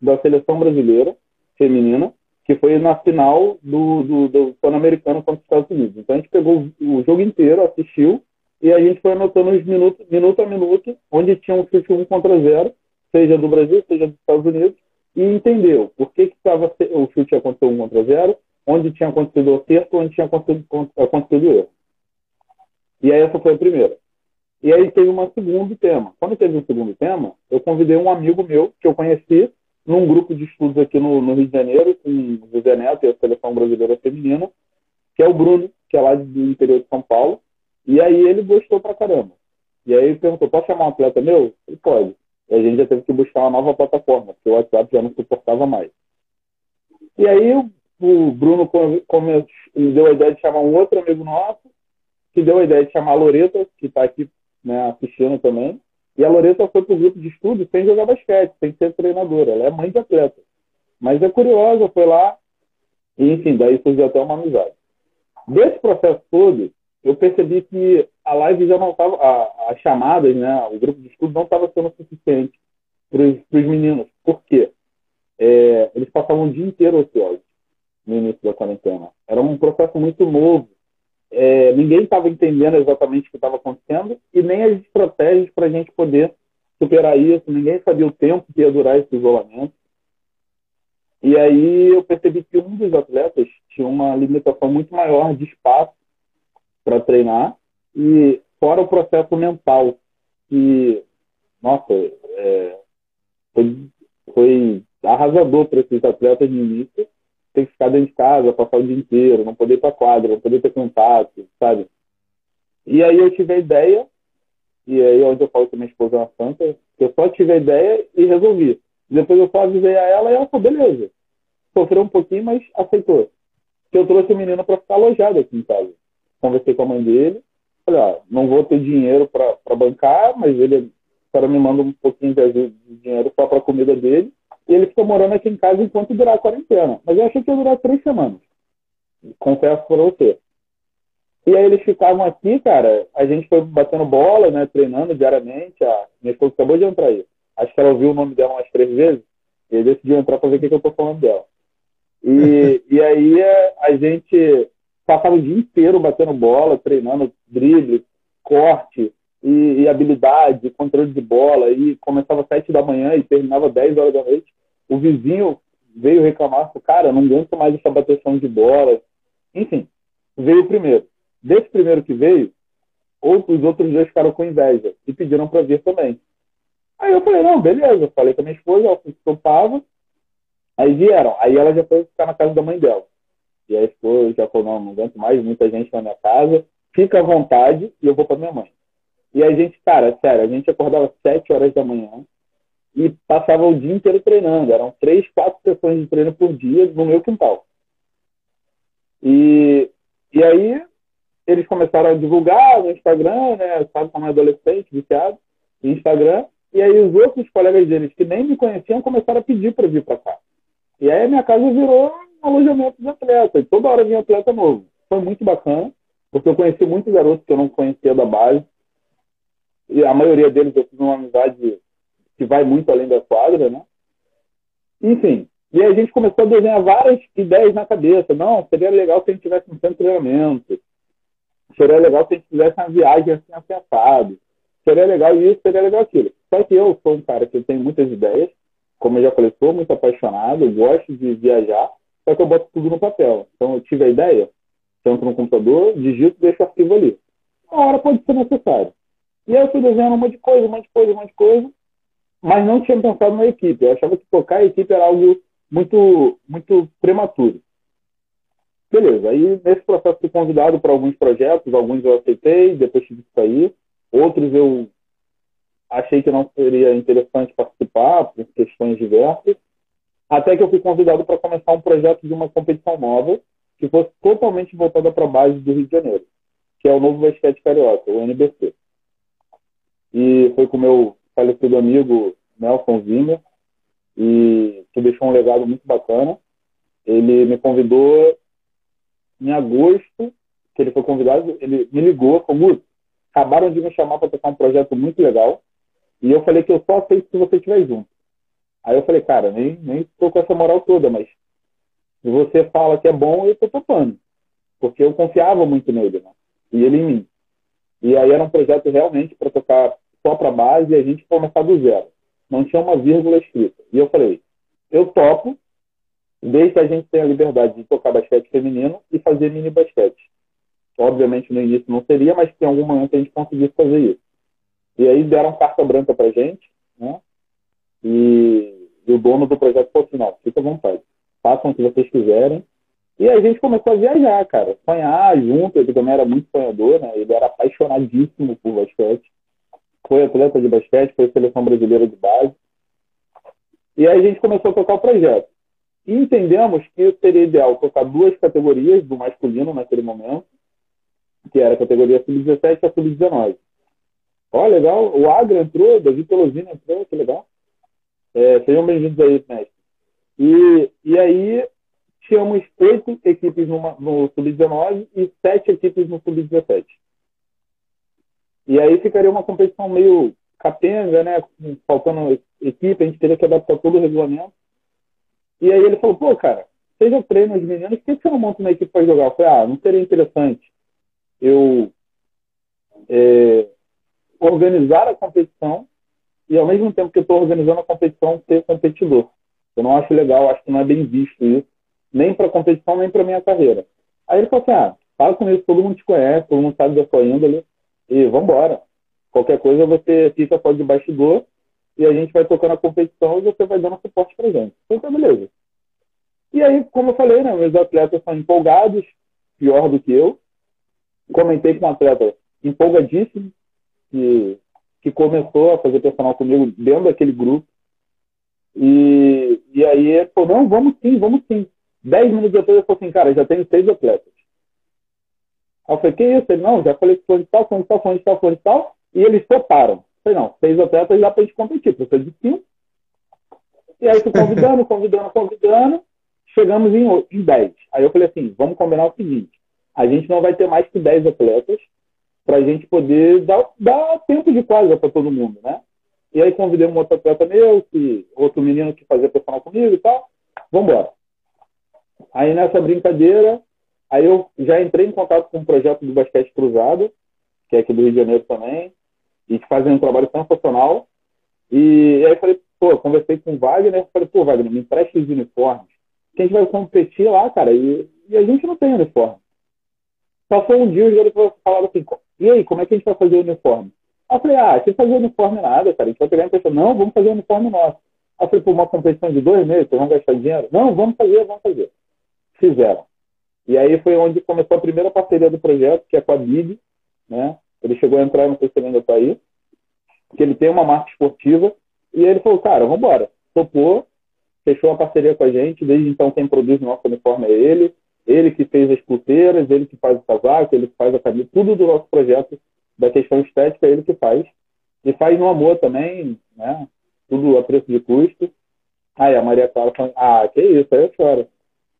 Speaker 2: da seleção brasileira feminina, que foi na final do, do, do Pan-Americano contra os Estados Unidos. Então a gente pegou o jogo inteiro, assistiu, e a gente foi anotando os minutos, minuto a minuto, onde tinha um chute 1 contra 0, seja do Brasil, seja dos Estados Unidos, e entendeu por que, que tava, o chute aconteceu 1 contra 0, onde tinha acontecido o acerto, onde tinha acontecido, acontecido o erro. E aí essa foi a primeira. E aí teve um segundo tema. Quando teve um segundo tema, eu convidei um amigo meu que eu conheci num grupo de estudos aqui no, no Rio de Janeiro, com o José Neto e a Seleção Brasileira Feminina, que é o Bruno, que é lá do interior de São Paulo. E aí ele gostou pra caramba. E aí ele perguntou, posso chamar um atleta meu? Ele pode. E a gente já teve que buscar uma nova plataforma, porque o WhatsApp já não suportava mais. E aí o Bruno come, deu a ideia de chamar um outro amigo nosso, que deu a ideia de chamar a Loreta, que está aqui né, assistindo também. E a Loreta foi para o grupo de estudo sem jogar basquete, sem ser treinadora. Ela é mãe de atleta. Mas é curiosa, foi lá. E, enfim, daí surgiu até uma amizade. Desse processo todo, eu percebi que a live já não estava, as chamadas, né, o grupo de estudo não estava sendo suficiente para os meninos. Por quê? É, eles passavam o dia inteiro ociosos no início da quarentena. Era um processo muito novo é, ninguém estava entendendo exatamente o que estava acontecendo e nem as estratégias para a gente poder superar isso. Ninguém sabia o tempo que ia durar esse isolamento. E aí eu percebi que um dos atletas tinha uma limitação muito maior de espaço para treinar e fora o processo mental que, nossa, é, foi, foi arrasador para esses atletas no início ter que ficar dentro de casa, passar o dia inteiro, não poder ir pra quadra, não poder ter contato, sabe? E aí eu tive a ideia, e aí é onde eu falo que minha esposa é uma santa, eu só tive a ideia e resolvi. Depois eu só avisei a ela e ela falou, beleza. Sofreu um pouquinho, mas aceitou. Que eu trouxe o menino para ficar alojado aqui em casa. Conversei com a mãe dele, falei, não vou ter dinheiro para bancar, mas ele cara me manda um pouquinho de dinheiro só para a comida dele. E ele ficou morando aqui em casa enquanto durar a quarentena. Mas eu achei que ia durar três semanas. Confesso para você. E aí eles ficavam aqui, cara, a gente foi batendo bola, né, treinando diariamente. A minha esposa acabou de entrar aí. Acho que ela ouviu o nome dela umas três vezes. E decidiu entrar para ver o que, que eu tô falando dela. E, e aí a gente passava o dia inteiro batendo bola, treinando drible, corte e, e habilidade, controle de bola. E começava às sete da manhã e terminava dez horas da noite. O vizinho veio reclamar, cara, não aguento mais essa bateção de bola. Enfim, veio primeiro. Desse primeiro que veio, os outros dois ficaram com inveja e pediram para vir também. Aí eu falei, não, beleza. Falei com a minha esposa, ela topava. Aí vieram. Aí ela já foi ficar na casa da mãe dela. E aí ficou, já falou, não, não aguento mais, muita gente na minha casa. Fica à vontade e eu vou para minha mãe. E a gente, cara, sério, a gente acordava sete horas da manhã e passava o dia inteiro treinando. Eram três, quatro sessões de treino por dia no meu quintal. E, e aí eles começaram a divulgar no Instagram, né? Sabe como é adolescente, viciado, no Instagram. E aí os outros colegas deles que nem me conheciam começaram a pedir para vir para cá. E aí a minha casa virou um alojamento de atleta. E toda hora vinha atleta novo. Foi muito bacana, porque eu conheci muitos garotos que eu não conhecia da base. E a maioria deles eu fiz uma amizade que vai muito além da quadra, né? Enfim, e a gente começou a desenhar várias ideias na cabeça. Não, seria legal se a gente tivesse um centro de treinamento. Seria legal se a gente fizesse uma viagem assim acertado. Seria legal isso, seria legal aquilo. Só que eu sou um cara que tem muitas ideias. Como eu já falei, sou muito apaixonado, gosto de viajar. Só que eu boto tudo no papel. Então eu tive a ideia, entro no computador, digito e deixo o arquivo ali. Uma hora pode ser necessário. E aí eu fui desenhando um monte de coisa, um monte de coisa, um monte de coisa. Mas não tinha pensado na equipe. Eu achava que tocar a equipe era algo muito, muito prematuro. Beleza, aí nesse processo fui convidado para alguns projetos, alguns eu aceitei, depois tive que sair, outros eu achei que não seria interessante participar por questões diversas, até que eu fui convidado para começar um projeto de uma competição nova que fosse totalmente voltada para a base do Rio de Janeiro, que é o Novo Basquete Carioca, o NBC. E foi com meu falecido amigo Nelson Zimmer, e que deixou um legado muito bacana. Ele me convidou em agosto, que ele foi convidado, ele me ligou, falou, acabaram de me chamar para tocar um projeto muito legal, e eu falei que eu só aceito se você estiver junto. Aí eu falei, cara, nem, nem tô com essa moral toda, mas se você fala que é bom, eu tô topando. Porque eu confiava muito nele, né? E ele em mim. E aí era um projeto realmente para tocar só para base e a gente começar do zero. Não tinha uma vírgula escrita. E eu falei, eu topo, desde que a gente tenha a liberdade de tocar basquete feminino e fazer mini basquete. Obviamente no início não seria, mas que algum momento a gente conseguisse fazer isso. E aí deram carta branca pra gente, né? E, e o dono do projeto falou assim, não, fica à vontade. Façam o que vocês quiserem. E a gente começou a viajar, cara. Sonhar junto, ele também era muito sonhador, né? Ele era apaixonadíssimo por basquete. Foi atleta de basquete, foi seleção brasileira de base. E aí a gente começou a tocar o projeto. E entendemos que seria ideal tocar duas categorias do masculino naquele momento, que era a categoria sub-17 e a sub-19. Ó, legal. O Agra entrou, Davi Pelosino entrou, que legal. É, sejam bem-vindos aí, mestre. E, e aí tínhamos oito equipes numa, no Sub-19 e sete equipes no Sub-17. E aí ficaria uma competição meio capenga, né? Faltando equipe, a gente teria que adaptar todo o regulamento. E aí ele falou, pô, cara, seja treino os meninos, por que você não monta uma equipe para jogar? Eu falei, ah, não seria interessante eu é, organizar a competição e ao mesmo tempo que eu estou organizando a competição, ser competidor. Eu não acho legal, acho que não é bem visto isso, nem para a competição, nem para minha carreira. Aí ele falou assim, ah, fala com isso, todo mundo te conhece, todo mundo sabe da sua índole, e vambora. Qualquer coisa você fica fora de bastidor e a gente vai tocando a competição e você vai dando suporte pra gente. Então, tá beleza. E aí, como eu falei, né, meus atletas são empolgados, pior do que eu. Comentei com um atleta empolgadíssimo, que, que começou a fazer personal comigo dentro daquele grupo. E, e aí falou, não, vamos sim, vamos sim. Dez minutos depois ele falou assim, cara, já tenho seis atletas. Aí eu falei, que isso? Ele, não, já falei que foi de tal, foi de tal, foi de tal, foi de tal. E eles toparam. Eu falei, não, seis atletas já pra gente competir, precisa de cinco. E aí fui convidando, convidando, convidando. Chegamos em, em 10. Aí eu falei assim, vamos combinar o seguinte, a gente não vai ter mais que 10 atletas para a gente poder dar, dar tempo de quadra para todo mundo, né? E aí convidei um outro atleta meu, que, outro menino que fazia personal comigo e tal. Vamos embora. Aí nessa brincadeira, aí eu já entrei em contato com um projeto do basquete cruzado, que é aqui do Rio de Janeiro também, e que fazem um trabalho sensacional. E, aí falei, pô, conversei com o Wagner, falei, pô, Wagner, me empreste os uniformes. Que a gente vai competir lá, cara, e, e a gente não tem uniforme. Passou um dia, os jogadores falaram assim, e aí, como é que a gente vai fazer o uniforme? Aí eu falei, ah, sem fazer uniforme nada, cara, a gente vai pegar a impressão. Não, vamos fazer o uniforme nosso. Aí eu falei, pô, uma competição de dois meses, vocês vão gastar dinheiro? Não, vamos fazer, vamos fazer. Fizeram. E aí foi onde começou a primeira parceria do projeto, que é com a BID, né? Ele chegou a entrar, não sei se ele ainda está aí, que ele tem uma marca esportiva, e ele falou, cara, vamos embora. Topou, fechou uma parceria com a gente, desde então quem produz o nosso uniforme é ele, ele que fez as pulseiras, ele que faz o casaco, ele que faz a camisa, tudo do nosso projeto da questão estética, ele que faz. E faz no amor também, né? Tudo a preço de custo. Aí a Maria Clara falou, ah, que isso, aí eu choro.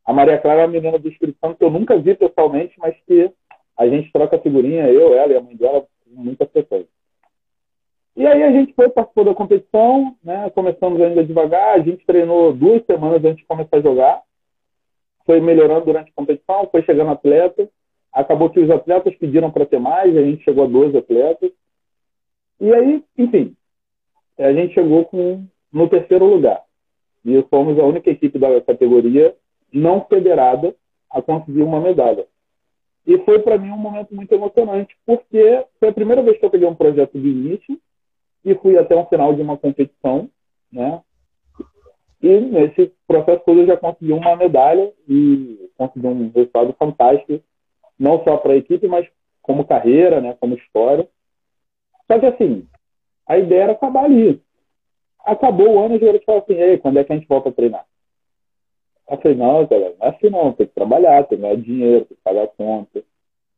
Speaker 2: A Maria Clara é uma menina Espírito Santo que eu nunca vi pessoalmente, mas que a gente troca figurinha, eu, ela e a mãe dela, com muita. E aí a gente foi, participou da competição, né? Começamos ainda devagar, a gente treinou duas semanas antes de começar a jogar. Foi melhorando durante a competição, foi chegando atleta. Acabou que os atletas pediram para ter mais, a gente chegou a 12 atletas. E aí, enfim, a gente chegou com, no terceiro lugar. E fomos a única equipe da categoria não federada a conseguir uma medalha. E foi para mim um momento muito emocionante, porque foi a primeira vez que eu peguei um projeto de início e fui até o final de uma competição, né? E nesse processo todo eu já consegui uma medalha e consegui um resultado fantástico, não só para a equipe, mas como carreira, né? Como história. Só que assim, a ideia era acabar ali. Acabou o ano e o gerente falou assim, ei, quando é que a gente volta a treinar? Eu falei, não, galera, não é assim não, tem que trabalhar, tem que ganhar dinheiro, tem que pagar conta.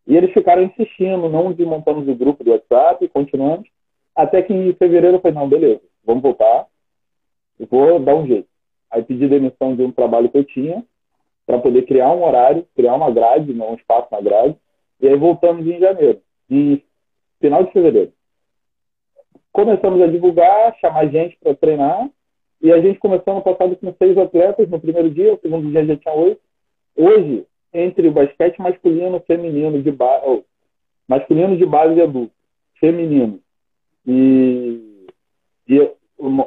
Speaker 2: E eles ficaram insistindo, não desmontamos o grupo do WhatsApp, continuamos. Até que em fevereiro eu falei, não, beleza, vamos voltar, vou dar um jeito. Aí pedi demissão de um trabalho que eu tinha, para poder criar um horário, criar uma grade, um espaço na grade, e aí voltamos em janeiro, em final de fevereiro. Começamos a divulgar, chamar gente para treinar, e a gente começou no passado com seis atletas no primeiro dia, o segundo dia já tinha oito. Hoje, entre o basquete masculino feminino de base, oh, masculino de base e adulto, feminino e, e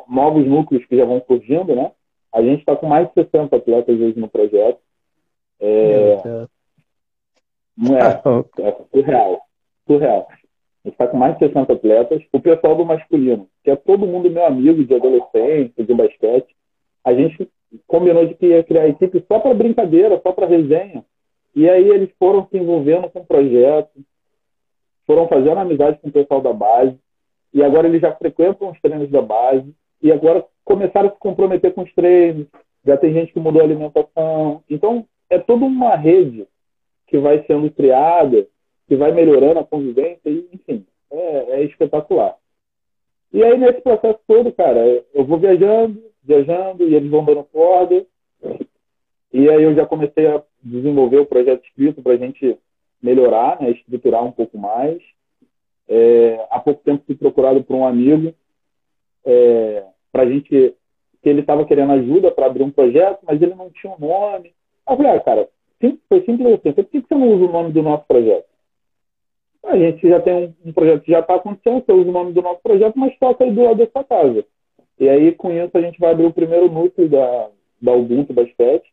Speaker 2: novos núcleos que já vão surgindo, né? A gente está com mais de 60 atletas hoje no projeto. É, não é, é surreal. Surreal. A gente está com mais de 60 atletas. O pessoal do masculino, que é todo mundo meu amigo de adolescente, de basquete, a gente combinou de que ia criar a equipe só para brincadeira, só para resenha. E aí eles foram se envolvendo com o projeto, foram fazendo amizade com o pessoal da base e agora eles já frequentam os treinos da base, e agora começaram a se comprometer com os treinos, já tem gente que mudou a alimentação. Então, é toda uma rede que vai sendo criada, que vai melhorando a convivência, e, enfim, é, é espetacular. E aí, nesse processo todo, cara, eu vou viajando, viajando, e eles vão dando corda, e aí eu já comecei a desenvolver o projeto escrito para a gente melhorar, né, estruturar um pouco mais. É, há pouco tempo fui procurado por um amigo é, para a gente que ele estava querendo ajuda para abrir um projeto, mas ele não tinha um nome. Aí eu falei, ah, cara, sim, foi simples assim. Por que você não usa o nome do nosso projeto? A gente já tem um, um projeto que já está acontecendo, você usa o nome do nosso projeto, mas toca aí do lado da sua casa. E aí, com isso, a gente vai abrir o primeiro núcleo da, da Ubuntu Basquete,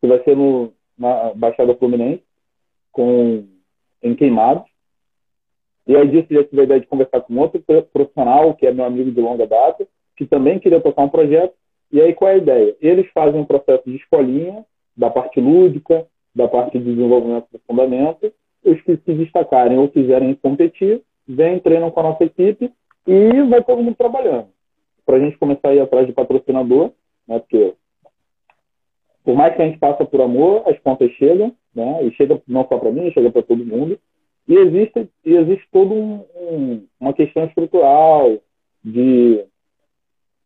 Speaker 2: que vai ser no, na Baixada Fluminense, com, em Queimados. E aí disso já tive a ideia de conversar com outro profissional, que é meu amigo de longa data, que também queria tocar um projeto. E aí qual é a ideia? Eles fazem um processo de escolinha da parte lúdica, da parte de desenvolvimento do fundamento. Os que se destacarem ou quiserem competir, vêm, treinam com a nossa equipe e vai todo mundo trabalhando. Para a gente começar a ir atrás de patrocinador, né, porque por mais que a gente passe por amor, as contas chegam, né, e chega não só para mim, chega para todo mundo. E existe, e existe toda um, um, uma questão estrutural de,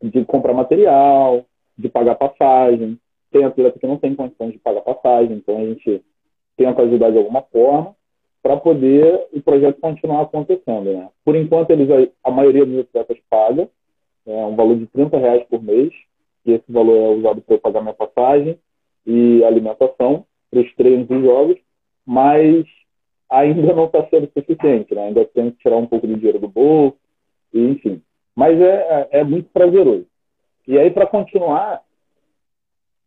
Speaker 2: de comprar material, de pagar passagem. Tem atleta que não tem condições de pagar passagem, então a gente tenta ajudar de alguma forma para poder o projeto continuar acontecendo. Né? Por enquanto, eles, a maioria dos atletas paga é um valor de 30 reais por mês, e esse valor é usado para pagar minha passagem e alimentação para os treinos e jogos, mas ainda não está sendo suficiente, né? ainda tem que tirar um pouco do dinheiro do bolso, enfim. Mas é, é, é muito prazeroso. E aí, para continuar,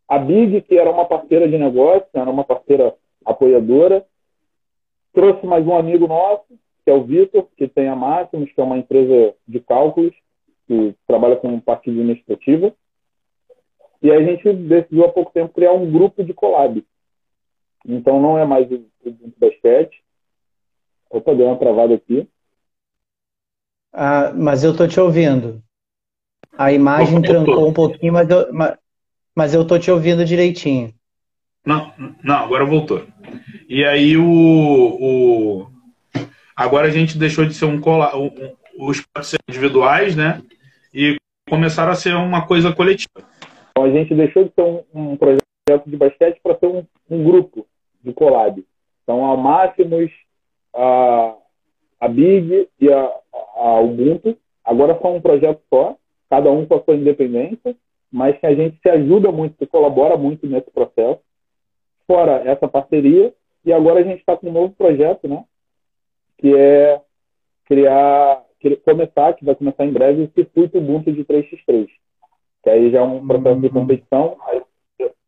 Speaker 2: a Big, que era uma parceira de negócio, era uma parceira apoiadora, trouxe mais um amigo nosso, que é o Vitor, que tem a Máximos, que é uma empresa de cálculos, que trabalha com parte administrativa. E a gente decidiu há pouco tempo criar um grupo de collab. Então não é mais o grupo basquete. Opa, deu uma travada aqui.
Speaker 1: Ah, mas eu estou te ouvindo. A imagem trancou um pouquinho, mas eu, mas, mas eu tô te ouvindo direitinho.
Speaker 3: Não, não, agora voltou. E aí o, o agora a gente deixou de ser um cola, os individuais, né? E começaram a ser uma coisa coletiva.
Speaker 2: Então a gente deixou de ser um, um projeto de basquete para ser um, um, grupo de collab. Então a Máximos, a, a Big e a, a Ubuntu agora são um projeto só, cada um com a sua independência, mas que a gente se ajuda muito, se colabora muito nesse processo. Fora essa parceria, e agora a gente está com um novo projeto, né? Que é criar, começar, que vai começar em breve, o circuito Ubuntu de 3x3. Que aí já é um processo de uhum. competição.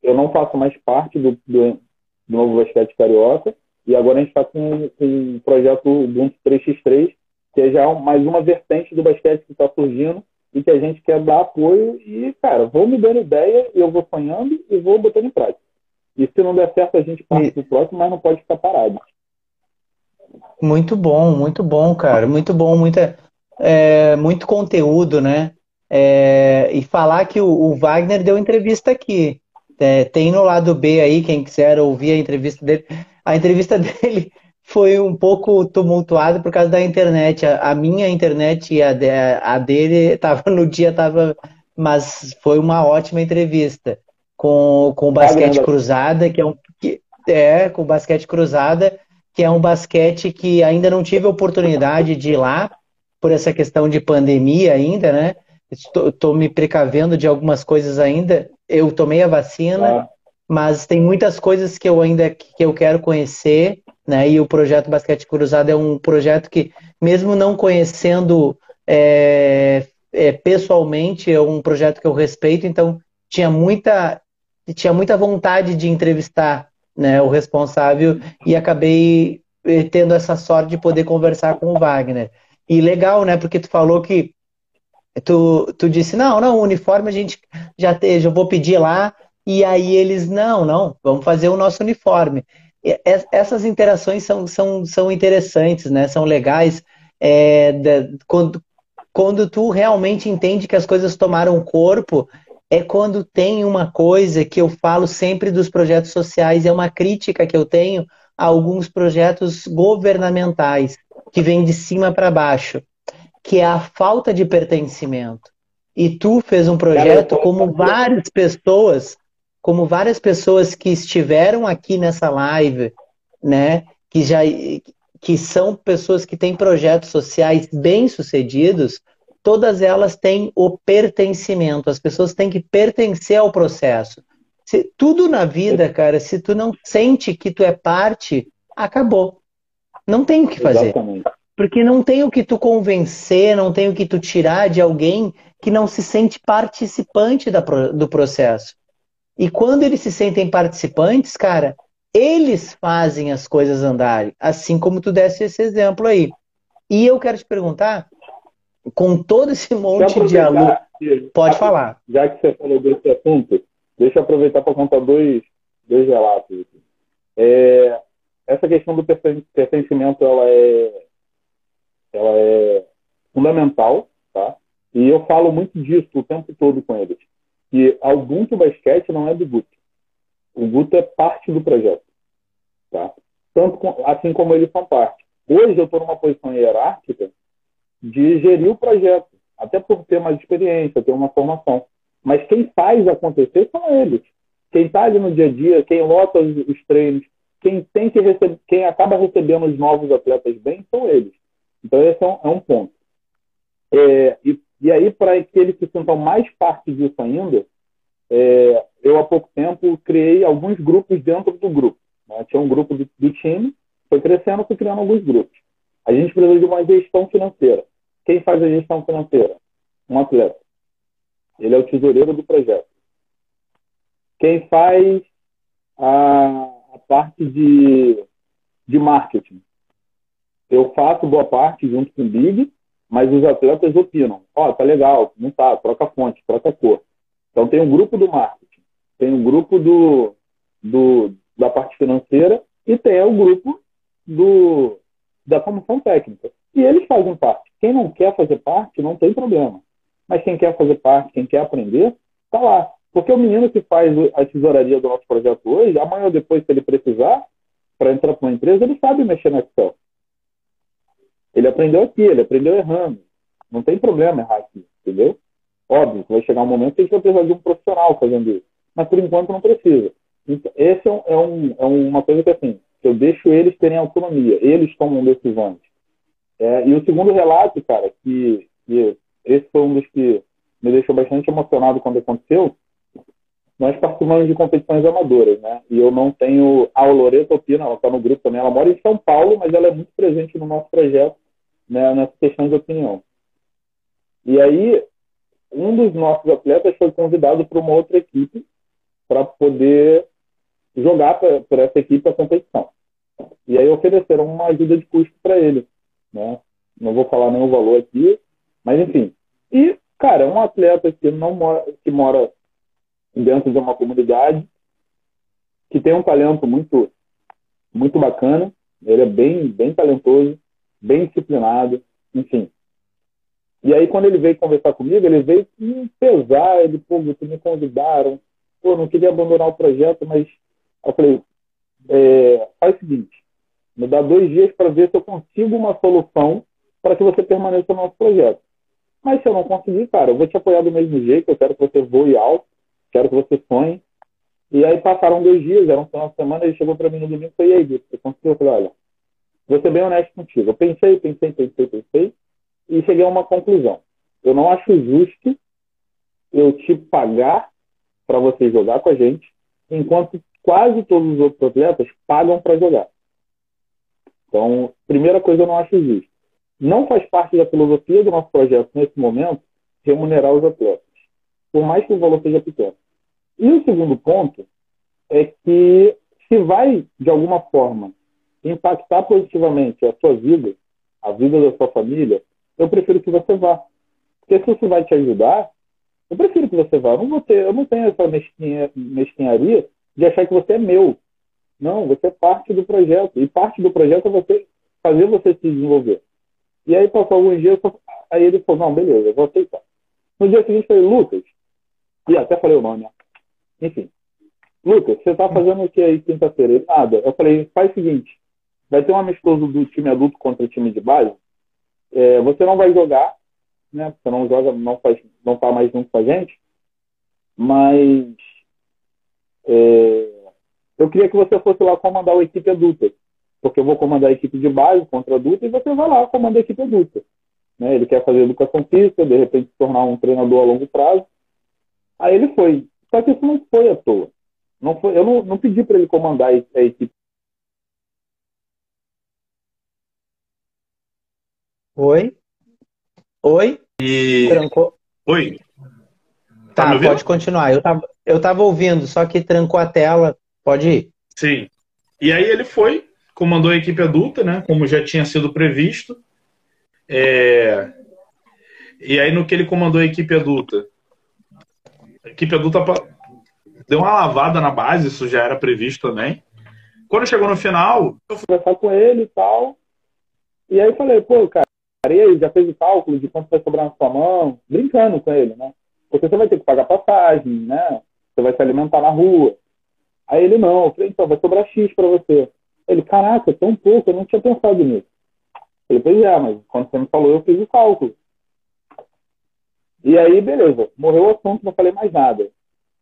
Speaker 2: Eu não faço mais parte do, do, do novo basquete carioca, e agora a gente está com, com um projeto Ubuntu 3x3, que é já mais uma vertente do basquete que está surgindo e que a gente quer dar apoio e, cara, vou me dando ideia, eu vou sonhando e vou botando em prática. E se não der certo, a gente parte pro próximo, mas não pode ficar parado.
Speaker 1: Muito bom, muito bom, cara. Muito bom, muita, é, muito conteúdo, né? É, e falar que o, o, Wagner deu entrevista aqui. É, tem no lado B aí, quem quiser ouvir a entrevista dele. A entrevista dele foi um pouco tumultuada por causa da internet. A, a minha internet e a, de, a dele tava no dia, tava, mas foi uma ótima entrevista com, com o basquete cruzada, que é um que, é com o basquete cruzada, que é um basquete que ainda não tive a oportunidade de ir lá por essa questão de pandemia ainda, né? Estou me precavendo de algumas coisas ainda. Eu tomei a vacina, ah. Mas tem muitas coisas que eu ainda que eu quero conhecer, né? E o projeto Basquete Cruzado é um projeto que, mesmo não conhecendo é, é, pessoalmente, é um projeto que eu respeito. Então tinha muita tinha muita vontade de entrevistar né, o responsável e acabei eh, tendo essa sorte de poder conversar com o Wagner. E legal, né? Porque tu falou que tu, tu disse, não, não, o uniforme a gente já tem, já vou pedir lá, e aí eles, não, não, vamos fazer o nosso uniforme. Essas interações são, são, são interessantes, né? São legais. É, quando, quando tu realmente entende que as coisas tomaram corpo é quando tem uma coisa que eu falo sempre dos projetos sociais, é uma crítica que eu tenho a alguns projetos governamentais, que vem de cima para baixo, que é a falta de pertencimento. E tu fez um projeto como várias pessoas, como várias pessoas que estiveram aqui nessa live, né, que já que são pessoas que têm projetos sociais bem-sucedidos, todas elas têm o pertencimento. As pessoas têm que pertencer ao processo. Se, tudo na vida, cara, se tu não sente que tu é parte, acabou. Não tem o que fazer. Exatamente. Porque não tem o que tu convencer, não tem o que tu tirar de alguém que não se sente participante da, do processo. E quando eles se sentem participantes, cara, eles fazem as coisas andarem, assim como tu desse esse exemplo aí. E eu quero te perguntar, com todo esse monte de alunos. Pode falar.
Speaker 2: Já que você falou desse assunto, deixa eu aproveitar para contar dois, dois relatos. É, essa questão do pertencimento ela é, ela é fundamental, tá? E eu falo muito disso o tempo todo com eles. Que a Ubuntu Basquete não é do Guto. O Guto é parte do projeto, tá? Tanto assim como eles são parte. Hoje eu estou numa posição hierárquica de gerir o projeto, até por ter mais experiência, ter uma formação. Mas quem faz acontecer são eles. Quem está ali no dia a dia, quem lota os, os treinos, quem tem que receber, quem acaba recebendo os novos atletas bem são eles. Então esse é um, é um ponto. É, e, e, aí para aqueles que sintam mais parte disso ainda, é, eu há pouco tempo criei alguns grupos dentro do grupo. Né? Tinha um grupo do, time, foi crescendo, fui criando alguns grupos. A gente precisa de uma gestão financeira. Quem faz a gestão financeira? Um atleta. Ele é o tesoureiro do projeto. Quem faz a, a parte de, de marketing? Eu faço boa parte junto com o Big, mas os atletas opinam. Ó, oh, tá legal, não tá, troca fonte, troca cor. Então tem um grupo do marketing, tem um grupo do, do da parte financeira e tem o grupo do, da comissão técnica. E eles fazem parte. Quem não quer fazer parte, não tem problema. Mas quem quer fazer parte, quem quer aprender, está lá. Porque o menino que faz a tesouraria do nosso projeto hoje, amanhã ou depois, se ele precisar, para entrar para uma empresa, ele sabe mexer no Excel. Ele aprendeu aqui, ele aprendeu errando. Não tem problema errar aqui, entendeu? Óbvio vai chegar um momento que a gente vai precisar de um profissional fazendo isso. Mas por enquanto não precisa. Então, esse é, um, é, um, é uma coisa que assim, eu deixo eles terem autonomia, eles tomam decisões. É, e o segundo relato, cara, que, que esse foi um dos que me deixou bastante emocionado quando aconteceu, nós participamos de competições amadoras, né? E eu não tenho. A Loreto Opina, ela está no grupo também, ela mora em São Paulo, mas ela é muito presente no nosso projeto, né, nessa questão de opinião. E aí, um dos nossos atletas foi convidado para uma outra equipe para poder jogar para essa equipe a competição. E aí ofereceram uma ajuda de custo para ele. Né? Não vou falar nenhum valor aqui, mas enfim. E, cara, um atleta que não mora, que mora dentro de uma comunidade, que tem um talento muito, muito bacana. Ele é bem, bem talentoso, bem disciplinado, enfim. E aí, quando ele veio conversar comigo, ele veio me pesar, ele, pô, me convidaram, pô, não queria abandonar o projeto, mas eu falei, é, faz o seguinte, me dá dois dias para ver se eu consigo uma solução para que você permaneça no nosso projeto. Mas se eu não conseguir, cara, eu vou te apoiar do mesmo jeito, eu quero que você voe alto, quero que você sonhe. E aí passaram dois dias, era um final de semana, ele chegou para mim no domingo e falou, e aí, você conseguiu? Eu falei, olha, vou ser bem honesto contigo. Eu pensei, pensei, pensei, pensei, e cheguei a uma conclusão. Eu não acho justo eu te pagar para você jogar com a gente, enquanto quase todos os outros atletas pagam para jogar. Então, primeira coisa, eu não acho justo. Não faz parte da filosofia do nosso projeto, nesse momento, remunerar os atletas, por mais que o valor seja pequeno. E o segundo ponto é que, se vai, de alguma forma, impactar positivamente a sua vida, a vida da sua família, eu prefiro que você vá. Porque se isso vai te ajudar, eu prefiro que você vá. Eu não, vou ter, eu não tenho essa mesquinha, mesquinharia de achar que você é meu. Não, você é parte do projeto. E parte do projeto é você fazer você se desenvolver. E aí passou alguns dias, aí ele falou, não, beleza, vou aceitar. No dia seguinte eu falei, Lucas, e até falei o nome, né? Enfim. Lucas, você tá fazendo o que aí quinta-feira? Nada. Eu falei, faz o seguinte, vai ter um amistoso do time adulto contra o time de base, é, você não vai jogar, né? Você não joga, não faz, não tá mais junto com a gente, mas é, eu queria que você fosse lá comandar a equipe adulta, porque eu vou comandar a equipe de base contra adulta e você vai lá comandar a equipe adulta. Né? Ele quer fazer educação física, de repente se tornar um treinador a longo prazo. Aí ele foi. Só que isso não foi à toa. Não foi, eu não, não pedi para ele comandar a equipe.
Speaker 1: Oi? Oi?
Speaker 3: E...
Speaker 1: Trancou.
Speaker 3: Oi?
Speaker 1: Tá, tá pode continuar. Eu tava, eu tava ouvindo, só que trancou a tela. Pode ir.
Speaker 3: Sim. E aí ele foi, comandou a equipe adulta, né? Como já tinha sido previsto. É... E aí no que ele comandou a equipe adulta, a equipe adulta deu uma lavada na base, isso já era previsto também. Quando chegou no final,
Speaker 2: eu fui conversar com ele e tal. E aí falei, pô, cara, e aí, já fez o cálculo de quanto vai sobrar na sua mão? Brincando com ele, né? Porque você vai ter que pagar passagem, né? Você vai se alimentar na rua. Aí ele, não. Eu falei, então, vai sobrar X para você. Ele, caraca, tão pouco, eu não tinha pensado nisso. Eu falei, pois é, mas quando você me falou, eu fiz o cálculo. E aí, beleza, morreu o assunto, não falei mais nada.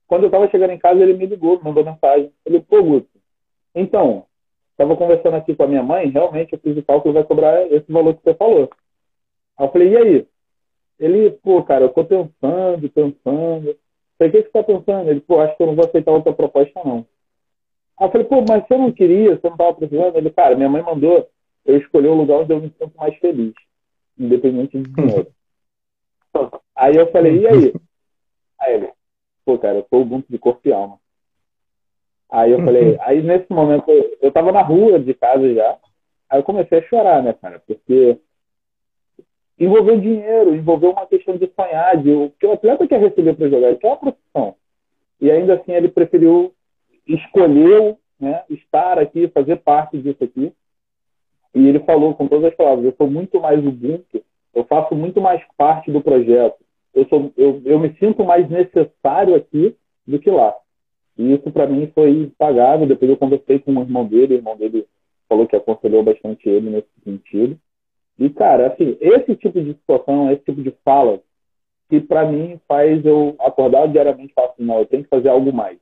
Speaker 2: Quando eu tava chegando em casa, ele me ligou, mandou mensagem. Ele, pô, Guto, então, tava conversando aqui com a minha mãe, realmente eu fiz o cálculo, vai sobrar esse valor que você falou. Aí eu falei, e aí? Ele, pô, cara, eu tô pensando, pensando. Falei, o que você tá pensando? Ele, pô, acho que eu não vou aceitar outra proposta, não. Aí eu falei, pô, mas você não queria, você não tava precisando? Ele, cara, minha mãe mandou eu escolher o lugar onde eu me sinto mais feliz, independente de dinheiro. aí eu falei, e aí? Aí ele, pô, cara, eu sou Ubuntu de corpo e alma. Aí eu falei, aí nesse momento, eu, tava na rua de casa já, aí eu comecei a chorar, né, cara, porque envolveu dinheiro, envolveu uma questão de sonhar, de o que o atleta quer receber para jogar, ele quer uma profissão. E ainda assim ele preferiu, escolheu né, estar aqui, fazer parte disso aqui. E ele falou com todas as palavras, eu sou muito mais Ubuntu, eu faço muito mais parte do projeto, eu, sou, eu, eu me sinto mais necessário aqui do que lá. E isso para mim foi pagável. Depois eu conversei com o irmão dele, o irmão dele falou que aconselhou bastante ele nesse sentido. E, cara, assim, esse tipo de situação, esse tipo de fala, que para mim faz eu acordar diariamente e falar assim, não, eu tenho que fazer algo mais.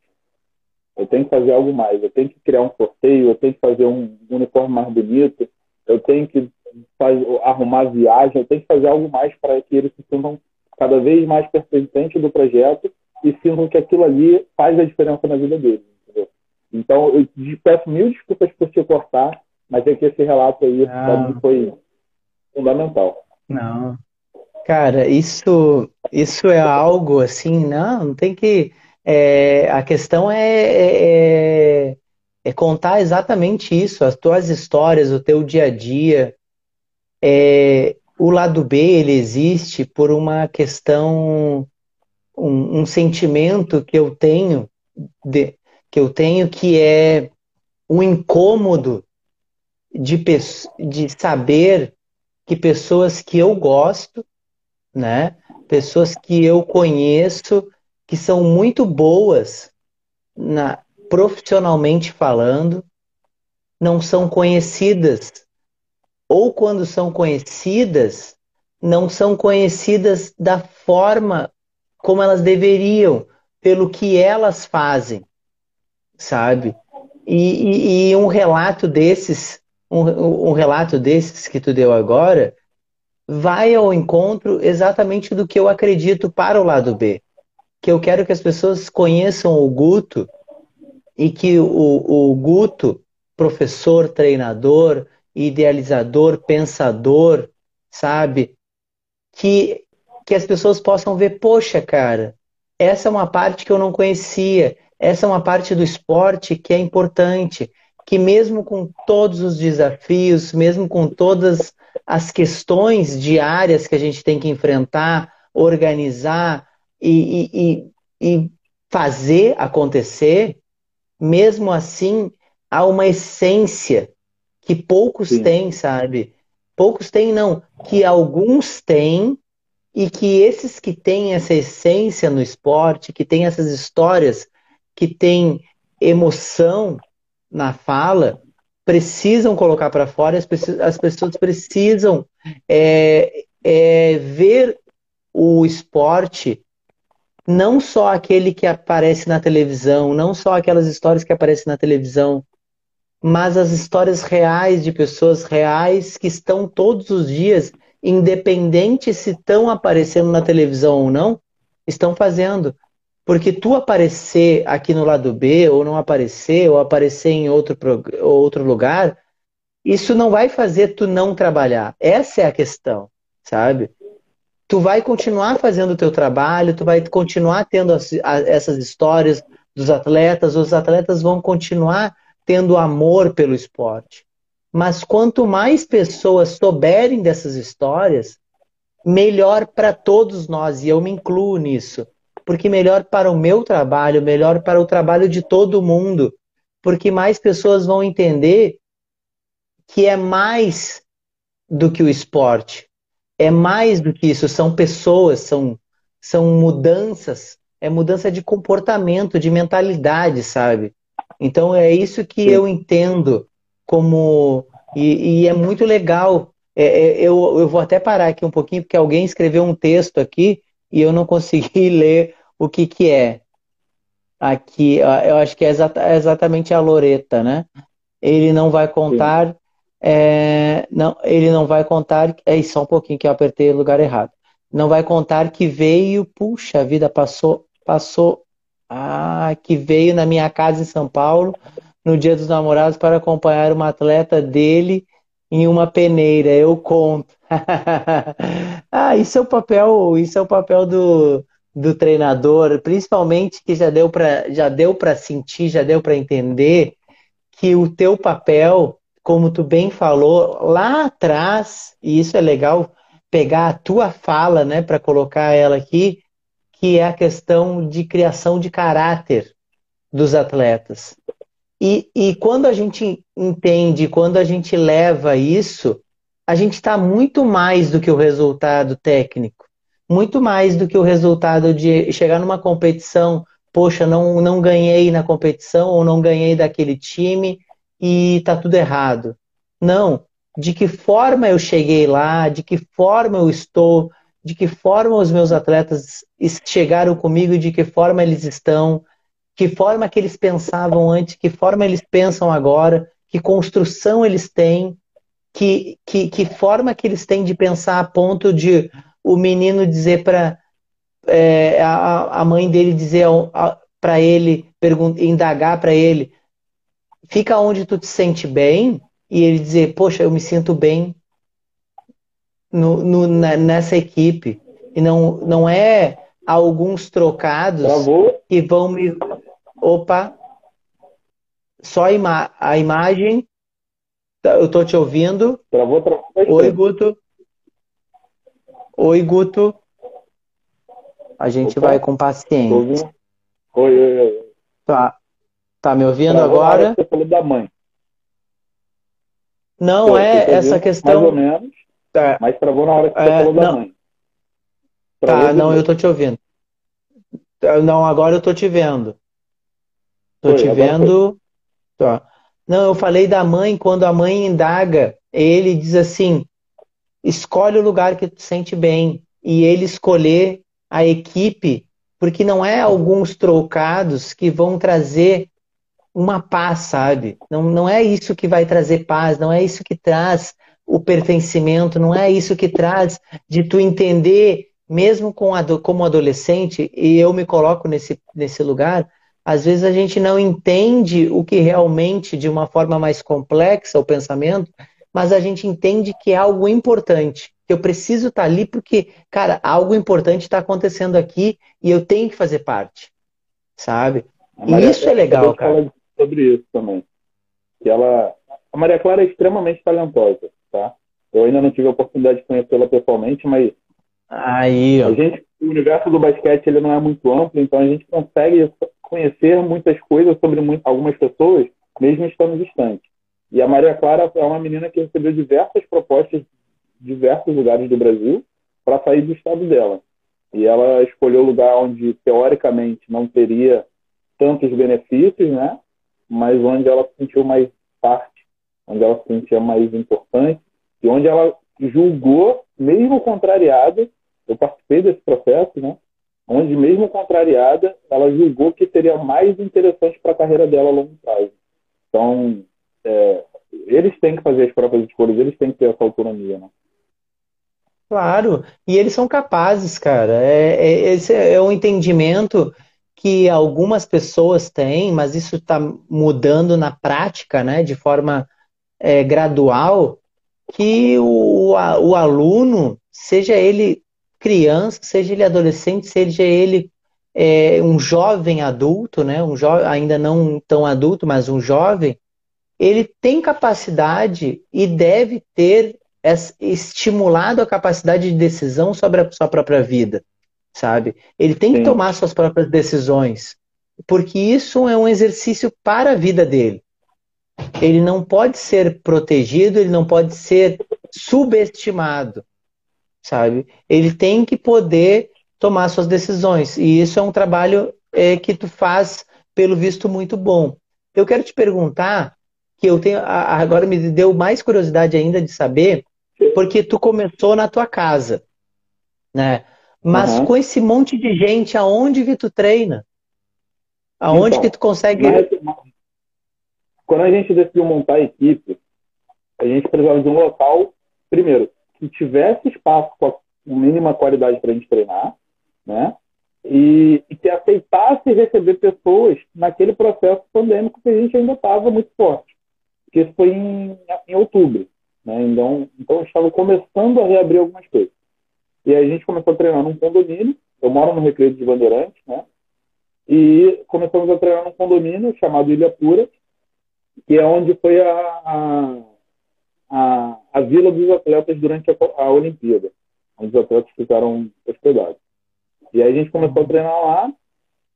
Speaker 2: Eu tenho que fazer algo mais. Eu tenho que criar um sorteio, eu tenho que fazer um uniforme mais bonito, eu tenho que fazer, arrumar viagem, eu tenho que fazer algo mais para que eles se sintam cada vez mais pertencentes do projeto e sintam que aquilo ali faz a diferença na vida deles. Entendeu? Então, eu peço mil desculpas por te cortar, mas é que esse relato aí, mim, foi fundamental.
Speaker 1: Não. Cara, isso, isso é algo assim, não, não tem que. É, a questão é, é, é, é, contar exatamente isso, as tuas histórias, o teu dia a dia. É, o lado B ele existe por uma questão, um, um sentimento que eu tenho, de, que eu tenho que é um incômodo de, de saber que pessoas que eu gosto, né? Pessoas que eu conheço, que são muito boas na, profissionalmente falando, não são conhecidas. Ou quando são conhecidas, não são conhecidas da forma como elas deveriam, pelo que elas fazem, sabe? E, e, e um relato desses um, um relato desses que tu deu agora vai ao encontro exatamente do que eu acredito para o lado B. Que eu quero que as pessoas conheçam o Guto e que o, o Guto, professor, treinador, idealizador, pensador, sabe? Que, que as pessoas possam ver, poxa, cara, essa é uma parte que eu não conhecia, essa é uma parte do esporte que é importante que mesmo com todos os desafios, mesmo com todas as questões diárias que a gente tem que enfrentar, organizar e, e, e fazer acontecer, mesmo assim há uma essência que poucos Sim. têm, sabe? Poucos têm, não, que alguns têm e que esses que têm essa essência no esporte, que têm essas histórias, que têm emoção, na fala precisam colocar para fora, as pessoas, as pessoas precisam é, é, ver o esporte não só aquele que aparece na televisão, não só aquelas histórias que aparecem na televisão, mas as histórias reais de pessoas reais que estão todos os dias, independente se estão aparecendo na televisão ou não, estão fazendo. Porque tu aparecer aqui no lado B, ou não aparecer, ou aparecer em outro, outro lugar, isso não vai fazer tu não trabalhar. Essa é a questão, sabe? Tu vai continuar fazendo o teu trabalho, tu vai continuar tendo as, essas histórias dos atletas, os atletas vão continuar tendo amor pelo esporte. Mas quanto mais pessoas souberem dessas histórias, melhor para todos nós, e eu me incluo nisso Porque melhor para o meu trabalho, melhor para o trabalho de todo mundo. Porque mais pessoas vão entender que é mais do que o esporte. É mais do que isso, são pessoas, são, são mudanças, é mudança de comportamento, de mentalidade, sabe? Então é isso que Sim. eu entendo como. E, e é muito legal. É, é, eu, eu vou até parar aqui um pouquinho, porque alguém escreveu um texto aqui e eu não consegui ler o que, que é. Aqui, eu acho que é, exata, é exatamente a Loreta, né? Ele não vai contar é, não, ele não vai contar. É só um pouquinho que eu apertei o lugar errado. Não vai contar que veio, puxa, a vida passou, passou. Ah, que veio na minha casa em São Paulo no Dia dos Namorados para acompanhar uma atleta dele em uma peneira. Eu conto. ah, isso é o papel, isso é o papel do, do treinador, principalmente que já deu para já deu para sentir, já deu para entender que o teu papel como tu bem falou lá atrás, e isso é legal pegar a tua fala, né, para colocar ela aqui, que é a questão de criação de caráter dos atletas. E, e quando a gente entende, quando a gente leva isso, a gente está muito mais do que o resultado técnico, muito mais do que o resultado de chegar numa competição, poxa, não, não ganhei na competição ou não ganhei daquele time, e tá tudo errado. Não. De que forma eu cheguei lá, de que forma eu estou, de que forma os meus atletas chegaram comigo de que forma eles estão, que forma que eles pensavam antes, que forma eles pensam agora, que construção eles têm, que, que, que forma que eles têm de pensar a ponto de o menino dizer para é, a, a mãe dele dizer para ele, indagar para ele, fica onde tu te sente bem e ele dizer, poxa, eu me sinto bem no, no, nessa equipe. E não, não é alguns trocados Travou. que vão me. Opa! Só a, ima... a imagem. Eu tô te ouvindo.
Speaker 2: Travou, travou.
Speaker 1: Oi, Guto. Oi, Guto. A gente Opa. vai com paciência.
Speaker 2: Oi, oi, oi.
Speaker 1: Tá. Tá me ouvindo agora?
Speaker 2: Você falou da mãe.
Speaker 1: Não Pô, é essa questão.
Speaker 2: Mais ou menos. Tá. Mas travou na hora que você é, falou da
Speaker 1: não.
Speaker 2: mãe.
Speaker 1: Travou tá, não, eu tô te ouvindo. Tá, não, agora eu tô te vendo. Tô foi, te vendo. Tá. Não, eu falei da mãe quando a mãe indaga, ele diz assim: escolhe o lugar que tu sente bem. E ele escolher a equipe, porque não é alguns trocados que vão trazer uma paz, sabe? Não, não é isso que vai trazer paz, não é isso que traz o pertencimento, não é isso que traz de tu entender, mesmo com como adolescente, e eu me coloco nesse, nesse lugar, às vezes a gente não entende o que realmente, de uma forma mais complexa, o pensamento, mas a gente entende que é algo importante, que eu preciso estar ali porque, cara, algo importante está acontecendo aqui e eu tenho que fazer parte, sabe? E isso é legal, cara
Speaker 2: sobre isso também. Que ela, a Maria Clara é extremamente talentosa, tá? Eu ainda não tive a oportunidade de conhecê-la pessoalmente, mas
Speaker 1: aí,
Speaker 2: ó. a gente, o universo do basquete ele não é muito amplo, então a gente consegue conhecer muitas coisas sobre algumas pessoas, mesmo estando distante. E a Maria Clara é uma menina que recebeu diversas propostas de diversos lugares do Brasil para sair do estado dela. E ela escolheu o lugar onde, teoricamente, não teria tantos benefícios, né? mas onde ela se sentiu mais parte, onde ela se sentia mais importante e onde ela julgou, mesmo contrariada, eu participei desse processo, né? Onde, mesmo contrariada, ela julgou que seria mais interessante para a carreira dela a longo prazo. Então, é, eles têm que fazer as próprias escolhas, eles têm que ter essa autonomia, né?
Speaker 1: Claro, e eles são capazes, cara. É, é, esse é um entendimento que algumas pessoas têm, mas isso está mudando na prática, né, de forma é, gradual, que o, o aluno, seja ele criança, seja ele adolescente, seja ele é, um jovem adulto, né, um jovem ainda não tão adulto, mas um jovem, ele tem capacidade e deve ter estimulado a capacidade de decisão sobre a sua própria vida, sabe? Ele tem Sim. que tomar suas próprias decisões, porque isso é um exercício para a vida dele. Ele não pode ser protegido, ele não pode ser subestimado, sabe? Ele tem que poder tomar suas decisões, e isso é um trabalho é, que tu faz, pelo visto, muito bom. Eu quero te perguntar, que eu tenho agora me deu mais curiosidade ainda de saber, porque tu começou na tua casa, né? Mas uhum. com esse monte de gente, aonde que tu treina? Aonde então, que tu consegue. Mas,
Speaker 2: quando a gente decidiu montar a equipe, a gente precisava de um local, primeiro, que tivesse espaço com a mínima qualidade para a gente treinar, né? E, e, que aceitasse receber pessoas naquele processo pandêmico que a gente ainda estava muito forte. Porque isso foi em, em outubro. Né? Então, então, estava começando a reabrir algumas coisas. E a gente começou a treinar num condomínio. Eu moro no Recreio de Bandeirantes, né? E começamos a treinar num condomínio chamado Ilha Pura, que é onde foi a, a, a, a vila dos atletas durante a, a Olimpíada, onde os atletas ficaram hospedados. E aí a gente começou a treinar lá.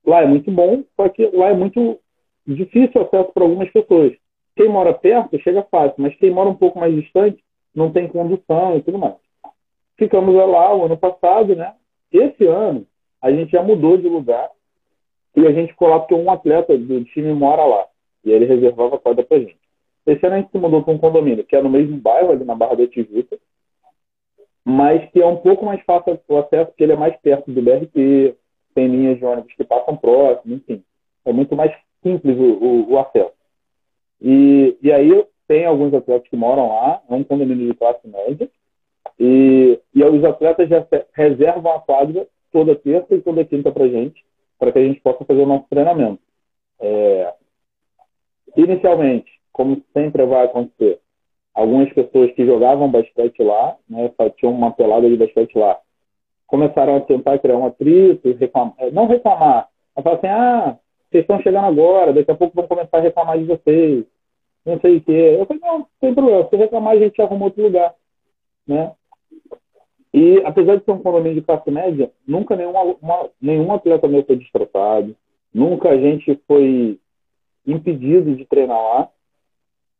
Speaker 2: Lá é muito bom, só que lá é muito difícil acesso para algumas pessoas. Quem mora perto chega fácil, mas quem mora um pouco mais distante não tem condução e tudo mais. Ficamos lá o ano passado, né? Esse ano a gente já mudou de lugar e a gente porque um atleta do time mora lá e ele reservava a quadra pra gente. Esse ano a gente se mudou para um condomínio que é no mesmo bairro, ali na Barra da Tijuca, mas que é um pouco mais fácil o acesso porque ele é mais perto do BRT, tem linhas de ônibus que passam próximo, enfim. É muito mais simples o, o, o acesso. E, e aí tem alguns atletas que moram lá, é um condomínio de classe média, e, e os atletas já reservam a quadra toda terça e toda quinta para gente, para que a gente possa fazer o nosso treinamento. É, inicialmente, como sempre vai acontecer, algumas pessoas que jogavam basquete lá, né, tinham uma pelada de basquete lá, começaram a tentar criar um atrito, reclamar, é, não reclamar, mas falar assim, ah, vocês estão chegando agora, daqui a pouco vão começar a reclamar de vocês, não sei o quê. Eu falei, não, tem problema, se reclamar a gente arruma outro lugar, né? E apesar de ser um condomínio de classe média, nunca nenhuma, uma, nenhum atleta meu foi destroçado, nunca a gente foi impedido de treinar lá.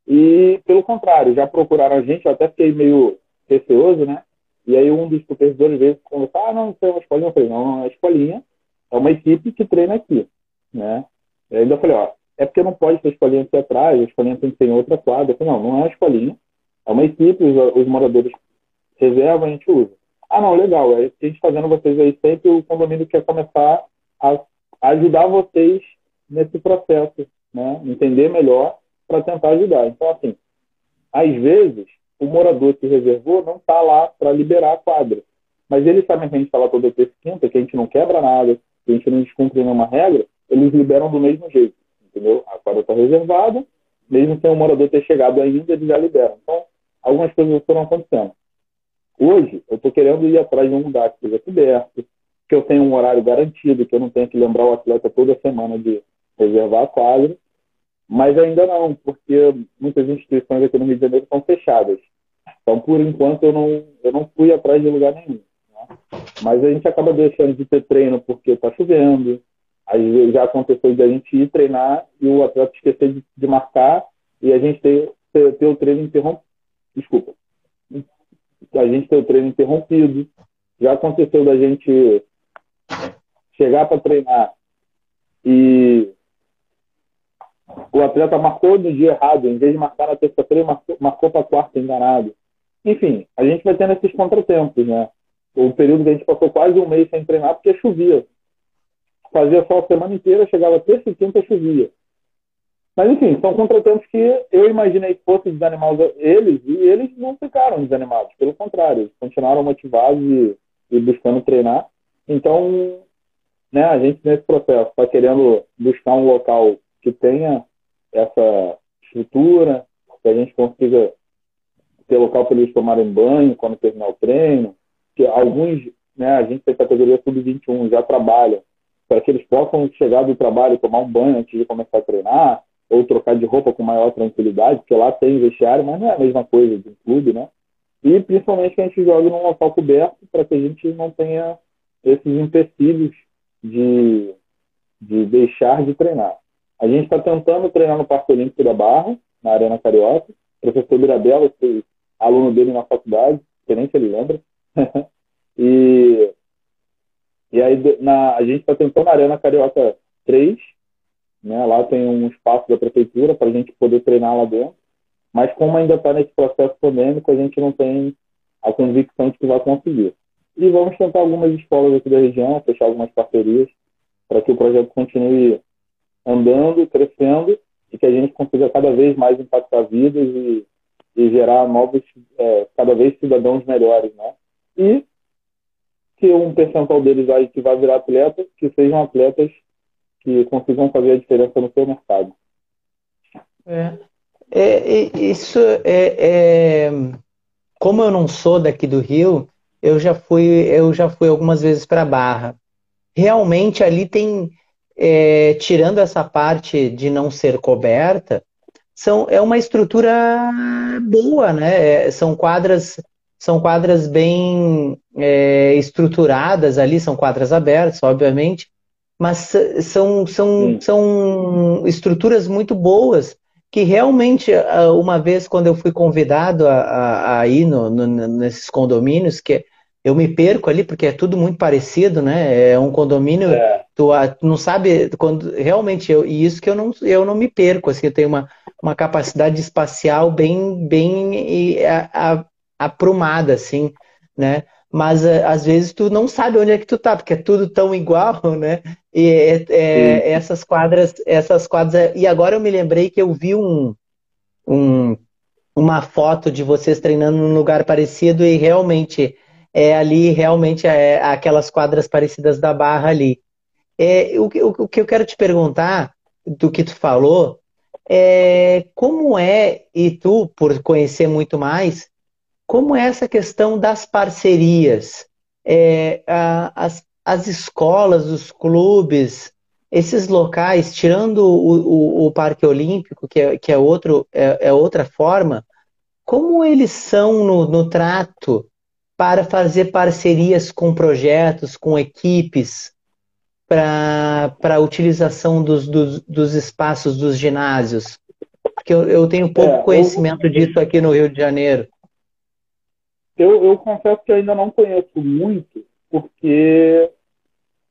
Speaker 2: E, pelo contrário, já procuraram a gente, eu até fiquei meio receoso, né? E aí um dos supervisores veio conversar, ah, não, isso é uma escolinha. Eu falei, não, não é escolinha, é uma equipe que treina aqui, né? E ainda falei, ó, é porque não pode ter escolinha aqui atrás, a escolinha tem que ter em outra quadra. Eu falei, não, não é uma escolinha, é uma equipe, os, os moradores reservam, a gente usa. Ah, não, legal. É, a gente está vendo vocês aí sempre, o condomínio quer começar a ajudar vocês nesse processo, né? Entender melhor para tentar ajudar. Então, assim, às vezes, o morador que reservou não está lá para liberar a quadra. Mas eles sabem que a gente está lá toda terça e quinta, que a gente não quebra nada, que a gente não descumpre nenhuma regra, eles liberam do mesmo jeito, entendeu? A quadra está reservada, mesmo sem o morador ter chegado ainda, eles já liberam. Então, algumas coisas foram acontecendo. Hoje, eu estou querendo ir atrás de um lugar que seja coberto, que eu tenha um horário garantido, que eu não tenha que lembrar o atleta toda semana de reservar a quadra, mas ainda não, porque muitas instituições aqui no Rio de Janeiro estão fechadas. Então, por enquanto, eu não, eu não fui atrás de lugar nenhum. Né? Mas a gente acaba deixando de ter treino porque está chovendo. Já aconteceu de a gente ir treinar e o atleta esquecer de, de marcar e a gente ter, ter, ter o treino interrompido. Desculpa, a gente ter o treino interrompido. Já aconteceu da gente chegar para treinar e o atleta marcou no dia errado, em vez de marcar na terça-feira, marcou, marcou para quarta enganado. Enfim, a gente vai tendo esses contratempos, né? O período que a gente passou quase um mês sem treinar porque chovia. Fazia só a semana inteira, chegava terça e quinta, chovia. Mas, enfim, são contratempos que eu imaginei que fossem desanimar eles e eles não ficaram desanimados. Pelo contrário, continuaram motivados e, e buscando treinar. Então, né, a gente nesse processo está querendo buscar um local que tenha essa estrutura, que a gente consiga ter local para eles tomarem banho quando terminar o treino, que alguns, né, a gente tem categoria sub-21, já trabalha, para que eles possam chegar do trabalho e tomar um banho antes de começar a treinar, ou trocar de roupa com maior tranquilidade, porque lá tem vestiário, mas não é a mesma coisa de um clube, né? E principalmente que a gente joga num local coberto para que a gente não tenha esses empecilhos de, de deixar de treinar. A gente está tentando treinar no Parque Olímpico da Barra, na Arena Carioca. O professor Mirabella, foi aluno dele na faculdade, que nem se ele lembra. e, e aí na, a gente está tentando na Arena Carioca 3, né? lá tem um espaço da prefeitura para a gente poder treinar lá dentro. Mas como ainda está nesse processo pandêmico, a gente não tem a convicção de que vai conseguir. E vamos tentar algumas escolas aqui da região, fechar algumas parcerias, para que o projeto continue andando, crescendo e que a gente consiga cada vez mais impactar vidas e, e gerar novos, é, cada vez cidadãos melhores, né? E que um percentual deles vai, que vai virar atleta, que sejam atletas que consigam fazer a diferença no seu mercado.
Speaker 1: É, é isso é, é, como eu não sou daqui do Rio, eu já fui, eu já fui algumas vezes para Barra. Realmente ali tem é, tirando essa parte de não ser coberta, são, é uma estrutura boa, né? É, são quadras são quadras bem é, estruturadas ali, são quadras abertas, obviamente, mas são, são, são estruturas muito boas que realmente, uma vez quando eu fui convidado a, a, a ir no, no, nesses condomínios, que eu me perco ali, porque é tudo muito parecido, né? É um condomínio, é. Tu, tu, não sabe quando realmente eu, e isso que eu não, eu não me perco, assim, eu tenho uma, uma capacidade espacial bem, bem a, a, aprumada, assim, né? Mas às vezes tu não sabe onde é que tu tá, porque é tudo tão igual, né? E é, é, essas quadras, essas quadras. E agora eu me lembrei que eu vi um, um, uma foto de vocês treinando num lugar parecido e realmente é ali realmente é aquelas quadras parecidas da Barra ali. É, o, o, o que eu quero te perguntar do que tu falou é como é, e tu, por conhecer muito mais, como é essa questão das parcerias? É, a, as, as escolas, os clubes, esses locais, tirando o, o, o Parque Olímpico, que é, que é, outro, é, é outra forma, como eles são no, no trato para fazer parcerias com projetos, com equipes, para a utilização dos, dos, dos, espaços dos ginásios? Porque eu, eu tenho pouco é, conhecimento eu, disso aqui no Rio de Janeiro.
Speaker 2: Eu, eu confesso que ainda não conheço muito, porque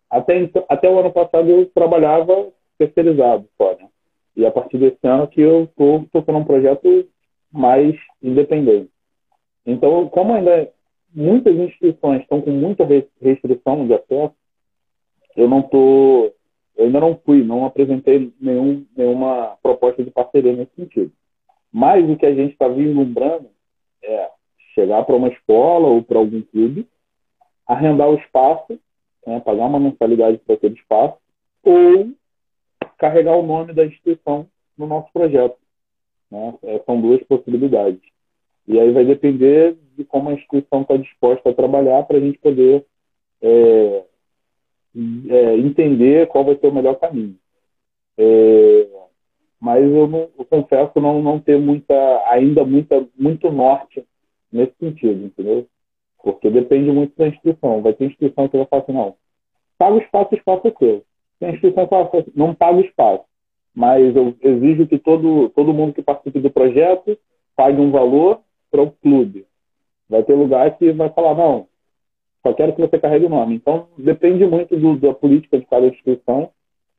Speaker 2: até, até o ano passado eu trabalhava terceirizado só, né? E a partir desse ano que eu estou fazendo um projeto mais independente. Então, como ainda muitas instituições estão com muita restrição de acesso, eu não tô, eu ainda não fui, não apresentei nenhum, nenhuma proposta de parceria nesse sentido. Mas o que a gente está vislumbrando é chegar para uma escola ou para algum clube, arrendar o espaço, né, pagar uma mensalidade para aquele espaço, ou carregar o nome da instituição no nosso projeto. Né? É, são duas possibilidades. E aí vai depender de como a instituição está disposta a trabalhar para a gente poder é, é, entender qual vai ser o melhor caminho. É, mas eu, não, eu, confesso não, não ter muita, ainda muita, muito norte nesse sentido, entendeu? Porque depende muito da instituição. Vai ter instituição que vai falar assim, não, paga o espaço, o espaço é seu. Tem instituição que fala assim, não paga o espaço, mas eu exijo que todo, todo mundo que participe do projeto pague um valor para o clube. Vai ter lugar que vai falar, não, só quero que você carregue o nome. Então, depende muito do, da política de cada instituição.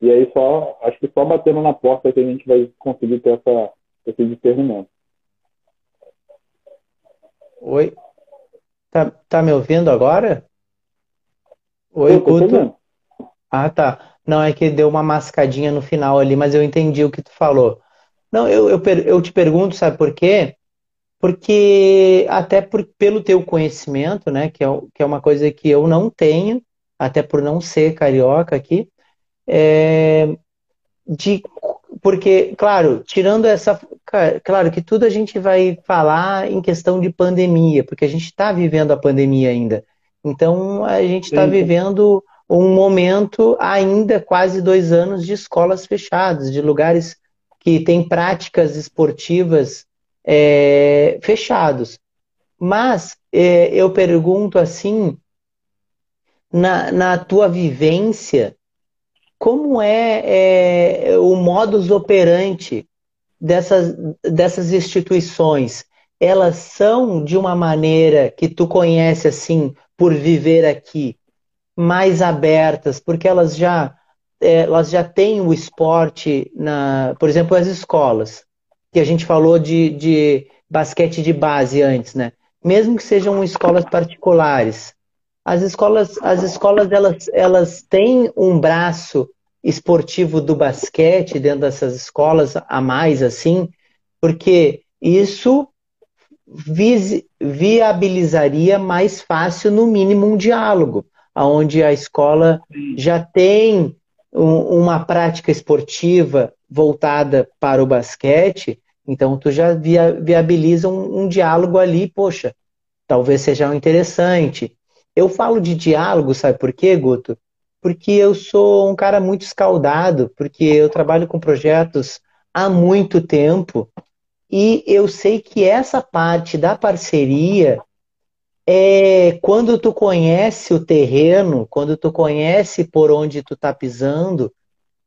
Speaker 2: E aí, só acho que só batendo na porta que a gente vai conseguir ter essa, esse discernimento.
Speaker 1: Oi? Tá, tá me ouvindo agora? Oi, Guto? Ah, tá. Não, é que deu uma mascadinha no final ali, mas eu entendi o que tu falou. Não, eu, eu, eu te pergunto, sabe por quê? Porque até por, pelo teu conhecimento, né, que é, que é uma coisa que eu não tenho, até por não ser carioca aqui, é, de, porque, claro, tirando essa, claro que tudo a gente vai falar em questão de pandemia, porque a gente está vivendo a pandemia ainda, então a gente está vivendo um momento ainda quase dois anos de escolas fechadas, de lugares que têm práticas esportivas é, fechados. Mas é, eu pergunto assim, na, na tua vivência, como é, é o modus operandi dessas, dessas instituições? Elas são de uma maneira que tu conhece assim, por viver aqui, mais abertas, porque elas já é, elas já têm o esporte na, por exemplo, as escolas, que a gente falou de, de basquete de base antes, né? Mesmo que sejam escolas particulares, as escolas, as escolas elas, elas têm um braço esportivo do basquete dentro dessas escolas a mais assim, porque isso viabilizaria mais fácil, no mínimo, um diálogo, onde a escola já tem um, uma prática esportiva voltada para o basquete, então tu já via, viabiliza um, um diálogo ali, poxa, talvez seja interessante. Eu falo de diálogo, sabe por quê, Guto? Porque eu sou um cara muito escaldado, porque eu trabalho com projetos há muito tempo e eu sei que essa parte da parceria é quando tu conhece o terreno, quando tu conhece por onde tu tá pisando,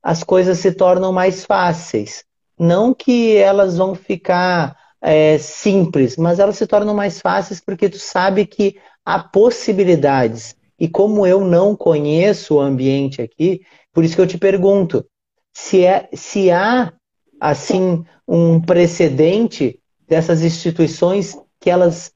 Speaker 1: as coisas se tornam mais fáceis. Não que elas vão ficar é, simples, mas elas se tornam mais fáceis porque tu sabe que há possibilidades. E como eu não conheço o ambiente aqui, por isso que eu te pergunto, se, é, se há assim um precedente dessas instituições que elas,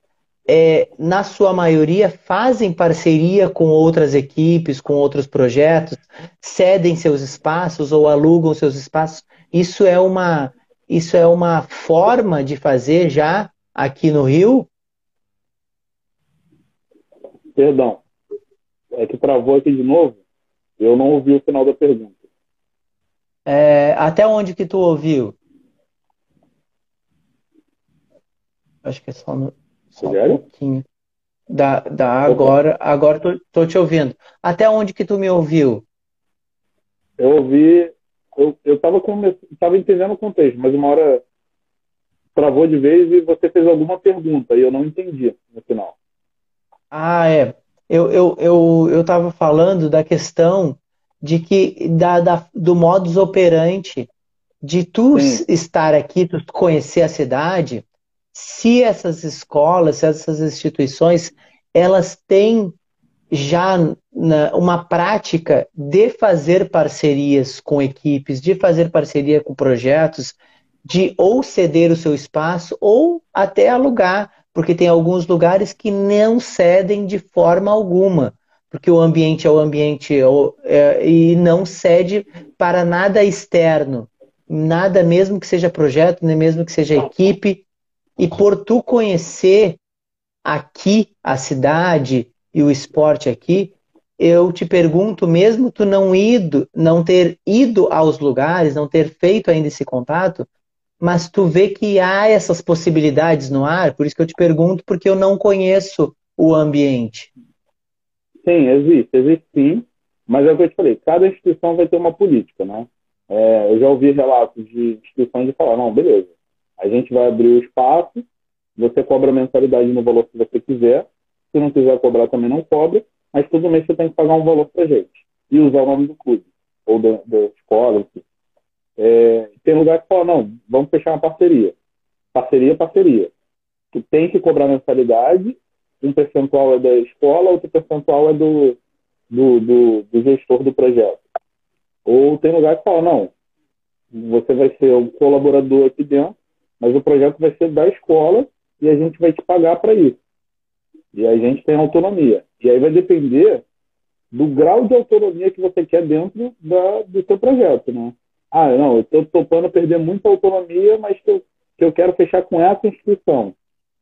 Speaker 1: é, na sua maioria, fazem parceria com outras equipes, com outros projetos, cedem seus espaços ou alugam seus espaços. Isso é uma, isso é uma forma de fazer já aqui no Rio?
Speaker 2: Perdão. É que travou aqui de novo. Eu não ouvi o final da pergunta.
Speaker 1: É, até onde que tu ouviu? Acho que é só, no, só um pouquinho. Da, da agora, agora tô, tô te ouvindo. Até onde que tu me ouviu?
Speaker 2: Eu ouvi, eu, eu tava, come, tava entendendo o contexto, mas uma hora travou de vez e você fez alguma pergunta e eu não entendi no final.
Speaker 1: Ah, é. Eu, eu, eu, eu tava falando da questão de que da, da, do modus operandi de tu Sim. estar aqui, tu conhecer a cidade, se essas escolas, se essas instituições, elas têm já uma prática de fazer parcerias com equipes, de fazer parceria com projetos, de ou ceder o seu espaço ou até alugar, porque tem alguns lugares que não cedem de forma alguma porque o ambiente é o ambiente é, e não cede para nada externo, nada mesmo que seja projeto, nem mesmo que seja equipe. E por tu conhecer aqui a cidade e o esporte aqui, eu te pergunto, mesmo tu não ido, não ter ido aos lugares, não ter feito ainda esse contato, mas tu vê que há essas possibilidades no ar, por isso que eu te pergunto, porque eu não conheço o ambiente.
Speaker 2: Sim, existe, existe sim, mas é o que eu te falei, cada instituição vai ter uma política, né? É, eu já ouvi relatos de instituições de falar, não, beleza, a gente vai abrir o espaço, você cobra mensalidade no valor que você quiser, se não quiser cobrar também não cobra, mas todo mês você tem que pagar um valor pra gente e usar o nome do clube ou da, da escola, enfim. É, tem lugar que fala, não, vamos fechar uma parceria. Parceria, parceria. Tu tem que cobrar mensalidade um percentual é da escola, outro percentual é do, do, do, do gestor do projeto. Ou tem lugar que fala, não, você vai ser um colaborador aqui dentro, mas o projeto vai ser da escola e a gente vai te pagar para isso. E a gente tem autonomia. E aí vai depender do grau de autonomia que você quer dentro da, do seu projeto, né? Ah, não, eu estou topando perder muita autonomia, mas que eu, que eu quero fechar com essa instituição.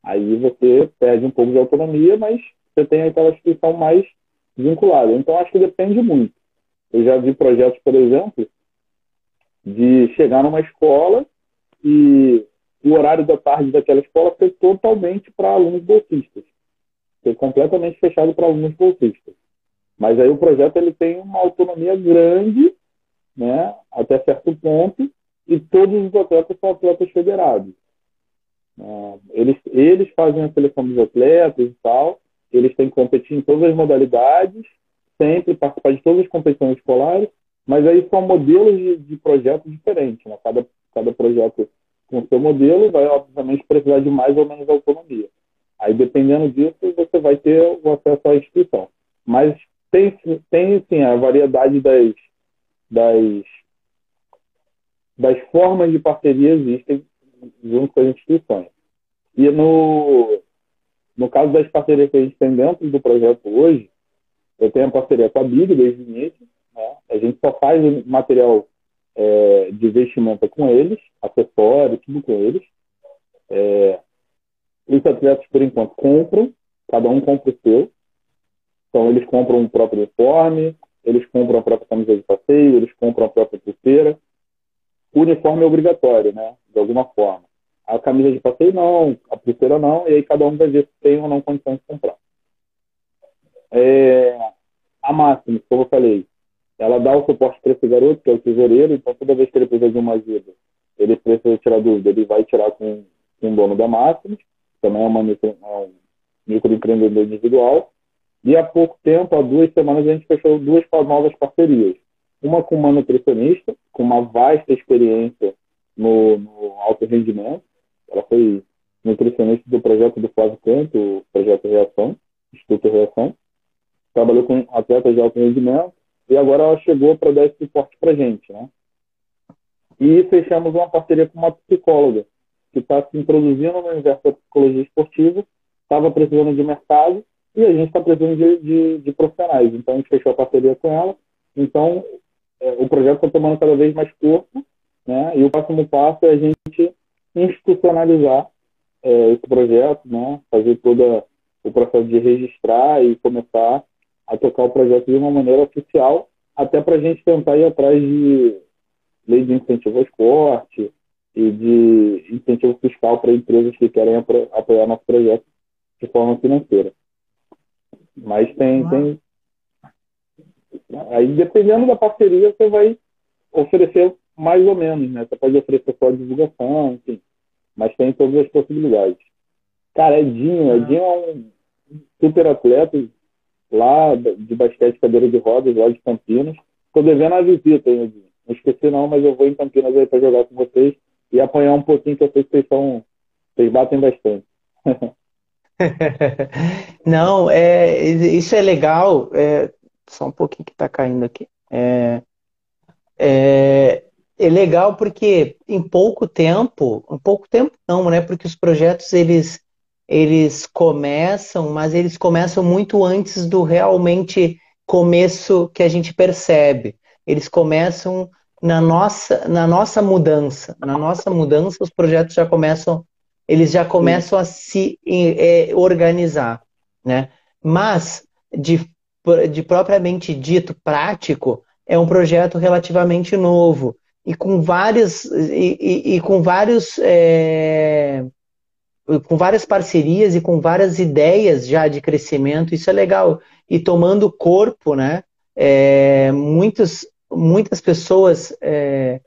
Speaker 2: Aí você perde um pouco de autonomia, mas você tem aquela instituição mais vinculada. Então, acho que depende muito. Eu já vi projetos, por exemplo, de chegar numa escola e o horário da tarde daquela escola ser totalmente para alunos bolsistas. Ser completamente fechado para alunos bolsistas. Mas aí o projeto ele tem uma autonomia grande, né, até certo ponto, e todos os atletas são atletas federados. É, eles, eles fazem a seleção dos atletas e tal, eles têm que competir em todas as modalidades sempre, participar de todas as competições escolares, mas aí são modelos de, de projetos diferentes, né? Cada, cada projeto com seu modelo vai, obviamente, precisar de mais ou menos autonomia. Aí, dependendo disso, você vai ter o acesso à instituição. Mas tem, tem sim, a variedade das, das, das formas de parceria existem junto com as instituições. E no, no caso das parcerias que a gente tem dentro do projeto hoje, eu tenho a parceria com a BIG desde o início. Né? A gente só faz material é, de investimento com eles, acessório, tudo com eles. É, os atletas, por enquanto, compram, cada um compra o seu. Então, eles compram o próprio uniforme, eles compram a própria camisa de passeio, eles compram a própria pulseira. O uniforme é obrigatório, né? De alguma forma. A camisa de passeio não, a pulseira não, e aí cada um vai ver se tem ou não condições de comprar. É, a máxima, como eu falei, ela dá o suporte para esse garoto, que é o tesoureiro, então toda vez que ele precisa de uma ajuda, ele precisa tirar dúvida, ele vai tirar com, com o dono da máxima, também é, uma micro, é um microempreendedor individual. E há pouco tempo, há duas semanas, a gente fechou duas novas parcerias. Uma com uma nutricionista, com uma vasta experiência no, no alto rendimento. Ela foi nutricionista do projeto do Flávio Canto, o projeto Reação, Instituto Reação. Trabalhou com atletas de alto rendimento e agora ela chegou para dar esse suporte para gente, né? E fechamos uma parceria com uma psicóloga que está se introduzindo no universo da psicologia esportiva, estava precisando de mercado e a gente está precisando de, de, de, profissionais. Então a gente fechou a parceria com ela. Então é, o projeto está tomando cada vez mais corpo, né? E o próximo passo é a gente institucionalizar é, esse projeto, né? Fazer todo o processo de registrar e começar a tocar o projeto de uma maneira oficial, até para a gente tentar ir atrás de lei de incentivo ao esporte e de incentivo fiscal para empresas que querem apoiar nosso projeto de forma financeira. Mas tem, tem. Aí, dependendo da parceria, você vai oferecer mais ou menos, né? Você pode oferecer só divulgação, enfim. Mas tem todas as possibilidades. Cara, Edinho. Edinho é um super atleta, lá de basquete cadeira de rodas, lá de Campinas. Estou devendo a visita, hein, Não esqueci não, mas eu vou em Campinas aí para jogar com vocês e apanhar um pouquinho, que eu sei que vocês são. Vocês batem bastante.
Speaker 1: não, é, isso é legal. É, só um pouquinho que está caindo aqui. É, é, é legal porque em pouco tempo, em pouco tempo não, né? Porque os projetos eles eles começam, mas eles começam muito antes do realmente começo que a gente percebe. Eles começam na nossa, na nossa mudança. Na nossa mudança, os projetos já começam, eles já começam a se é, organizar, né? Mas, de, de propriamente dito, prático, é um projeto relativamente novo e com vários e, e, e com vários é, com várias parcerias e com várias ideias já de crescimento, isso é legal. E tomando corpo, né? É, muitos, muitas pessoas é,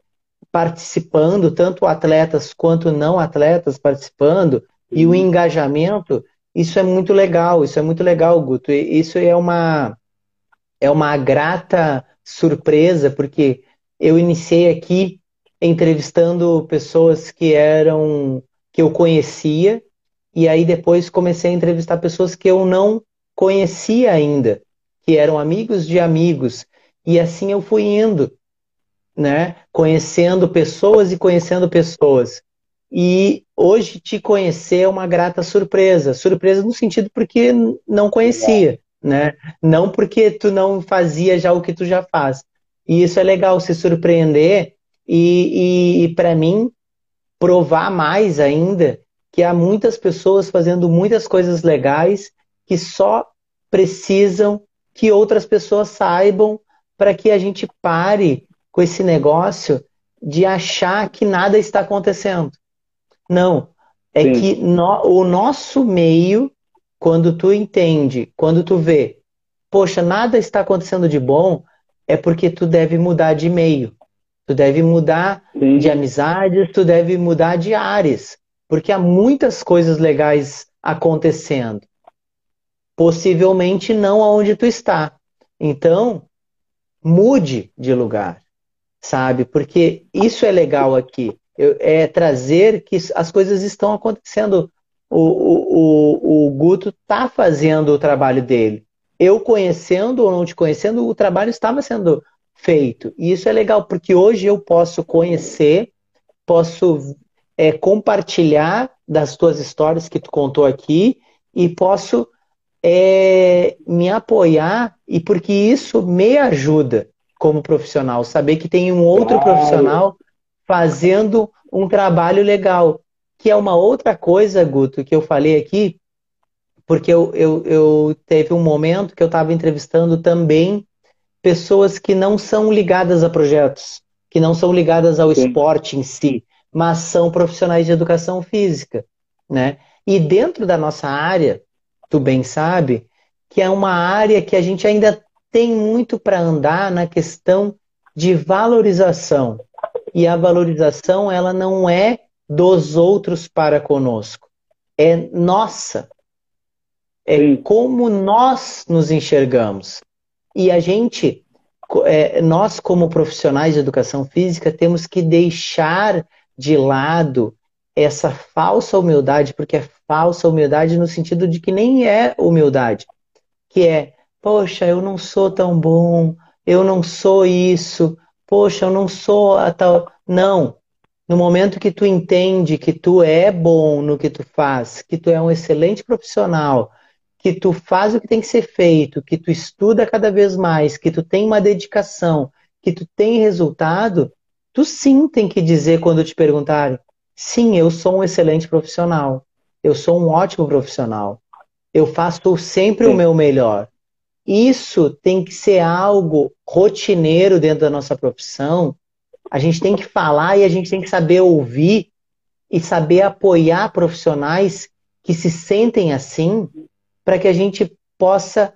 Speaker 1: participando, tanto atletas quanto não atletas participando, e o engajamento, isso é muito legal, isso é muito legal, Guto. Isso é uma, é uma grata surpresa, porque eu iniciei aqui entrevistando pessoas que eram que eu conhecia, e aí depois comecei a entrevistar pessoas que eu não conhecia ainda, que eram amigos de amigos, e assim eu fui indo, né? Conhecendo pessoas e conhecendo pessoas. E hoje te conhecer é uma grata surpresa. Surpresa no sentido porque não conhecia, né? Não porque tu não fazia já o que tu já faz. E isso é legal, se surpreender. E, e, e para mim, provar mais ainda que há muitas pessoas fazendo muitas coisas legais que só precisam que outras pessoas saibam para que a gente pare com esse negócio de achar que nada está acontecendo. Não. É Sim. que no, o nosso meio, quando tu entende, quando tu vê, poxa, nada está acontecendo de bom, é porque tu deve mudar de meio. Tu deve mudar Sim. de amizades, tu deve mudar de áreas, porque há muitas coisas legais acontecendo. Possivelmente não aonde tu está, Então, mude de lugar, sabe? Porque isso é legal aqui. É trazer que as coisas estão acontecendo. O, o, o, o Guto está fazendo o trabalho dele. Eu conhecendo ou não te conhecendo, o trabalho estava sendo feito. E isso é legal, porque hoje eu posso conhecer, posso é, compartilhar das tuas histórias que tu contou aqui e posso é, me apoiar e porque isso me ajuda como profissional, saber que tem um outro profissional fazendo um trabalho legal, que é uma outra coisa, Guto, que eu falei aqui, porque eu, eu, eu teve um momento que eu estava entrevistando também pessoas que não são ligadas a projetos, que não são ligadas ao Sim. esporte em si, mas são profissionais de educação física, né? E dentro da nossa área, tu bem sabe, que é uma área que a gente ainda tem muito para andar na questão de valorização. E a valorização, ela não é dos outros para conosco, é nossa. É Sim. como nós nos enxergamos. E a gente, é, nós como profissionais de educação física, temos que deixar de lado essa falsa humildade, porque é falsa humildade no sentido de que nem é humildade, que é, poxa, eu não sou tão bom, eu não sou isso, poxa, eu não sou a tal. Não. No momento que tu entende que tu é bom no que tu faz, que tu é um excelente profissional, que tu faz o que tem que ser feito, que tu estuda cada vez mais, que tu tem uma dedicação, que tu tem resultado, tu sim tem que dizer quando te perguntarem, sim, eu sou um excelente profissional, eu sou um ótimo profissional, eu faço sempre sim. o meu melhor. Isso tem que ser algo rotineiro dentro da nossa profissão. A gente tem que falar e a gente tem que saber ouvir e saber apoiar profissionais que se sentem assim para que a gente possa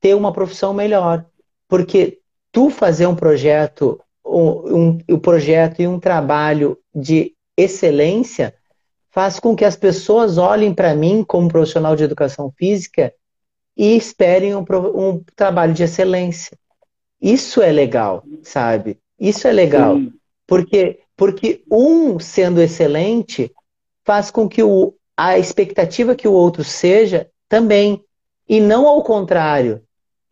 Speaker 1: ter uma profissão melhor. Porque tu fazer um projeto, um, um, projeto e um trabalho de excelência faz com que as pessoas olhem para mim como profissional de educação física e esperem um, um, trabalho de excelência. Isso é legal, sabe? Isso é legal. Sim. Porque, porque um sendo excelente faz com que o, a expectativa que o outro seja também. E não ao contrário,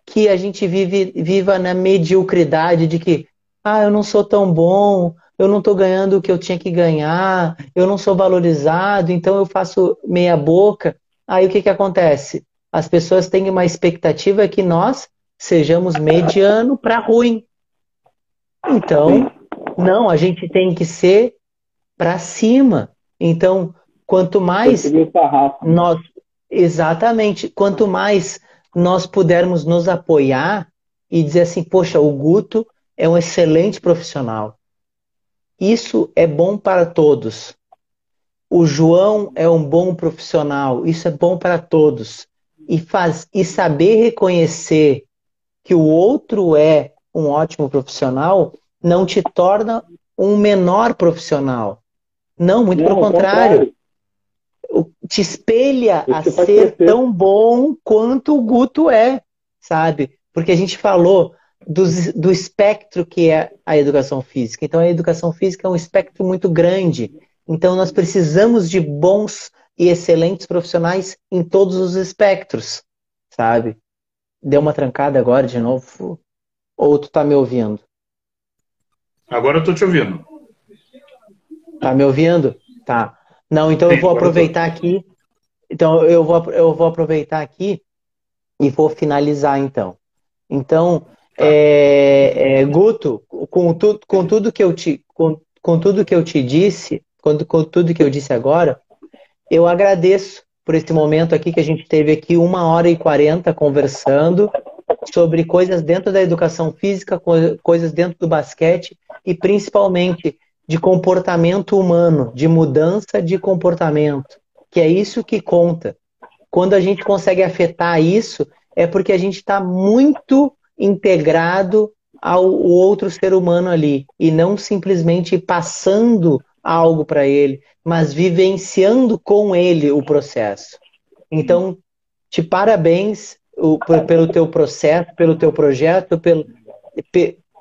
Speaker 1: que a gente vive, viva na mediocridade de que, ah, eu não sou tão bom, eu não estou ganhando o que eu tinha que ganhar, eu não sou valorizado, então eu faço meia boca. Aí o que, que acontece? As pessoas têm uma expectativa que nós sejamos mediano para ruim. Então, não, a gente tem que ser para cima. Então, quanto mais nós Exatamente. Quanto mais nós pudermos nos apoiar e dizer assim, poxa, o Guto é um excelente profissional. Isso é bom para todos. O João é um bom profissional. Isso é bom para todos. E, faz, e saber reconhecer que o outro é um ótimo profissional não te torna um menor profissional. Não, muito não, pelo contrário. contrário te espelha a ser tão bom quanto o Guto é, sabe? Porque a gente falou do, do espectro que é a educação física. Então, a educação física é um espectro muito grande. Então, nós precisamos de bons e excelentes profissionais em todos os espectros, sabe? Deu uma trancada agora de novo? Ou tu tá me ouvindo?
Speaker 3: Agora eu tô te ouvindo.
Speaker 1: Tá me ouvindo? Tá. Não, então Sim, eu vou aproveitar aqui. Então eu vou, eu vou aproveitar aqui e vou finalizar então. Então, tá. é, é, Guto, com, tu, com tudo que eu te com, com tudo que eu te disse, com, com tudo que eu disse agora, eu agradeço por esse momento aqui que a gente teve aqui uma hora e quarenta conversando sobre coisas dentro da educação física, coisas dentro do basquete e principalmente de comportamento humano, de mudança de comportamento, que é isso que conta. Quando a gente consegue afetar isso, é porque a gente está muito integrado ao outro ser humano ali e não simplesmente passando algo para ele, mas vivenciando com ele o processo. Então, te parabéns, pelo teu processo, pelo teu projeto, pelo,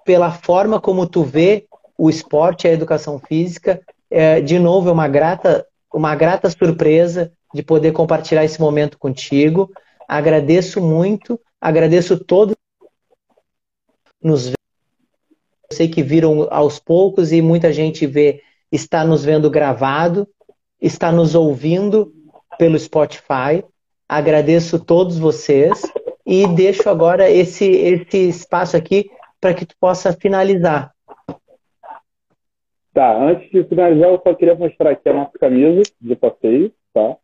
Speaker 1: pela forma como tu vê o esporte e a educação física. É, de novo, é uma grata, uma grata surpresa de poder compartilhar esse momento contigo. Agradeço muito, agradeço todos nos Eu sei que viram aos poucos e muita gente vê, está nos vendo gravado, está nos ouvindo pelo Spotify. Agradeço todos vocês e deixo agora esse, esse espaço aqui para que tu possa finalizar.
Speaker 2: Tá, antes de finalizar, eu só queria mostrar aqui a nossa camisa de passeio, tá?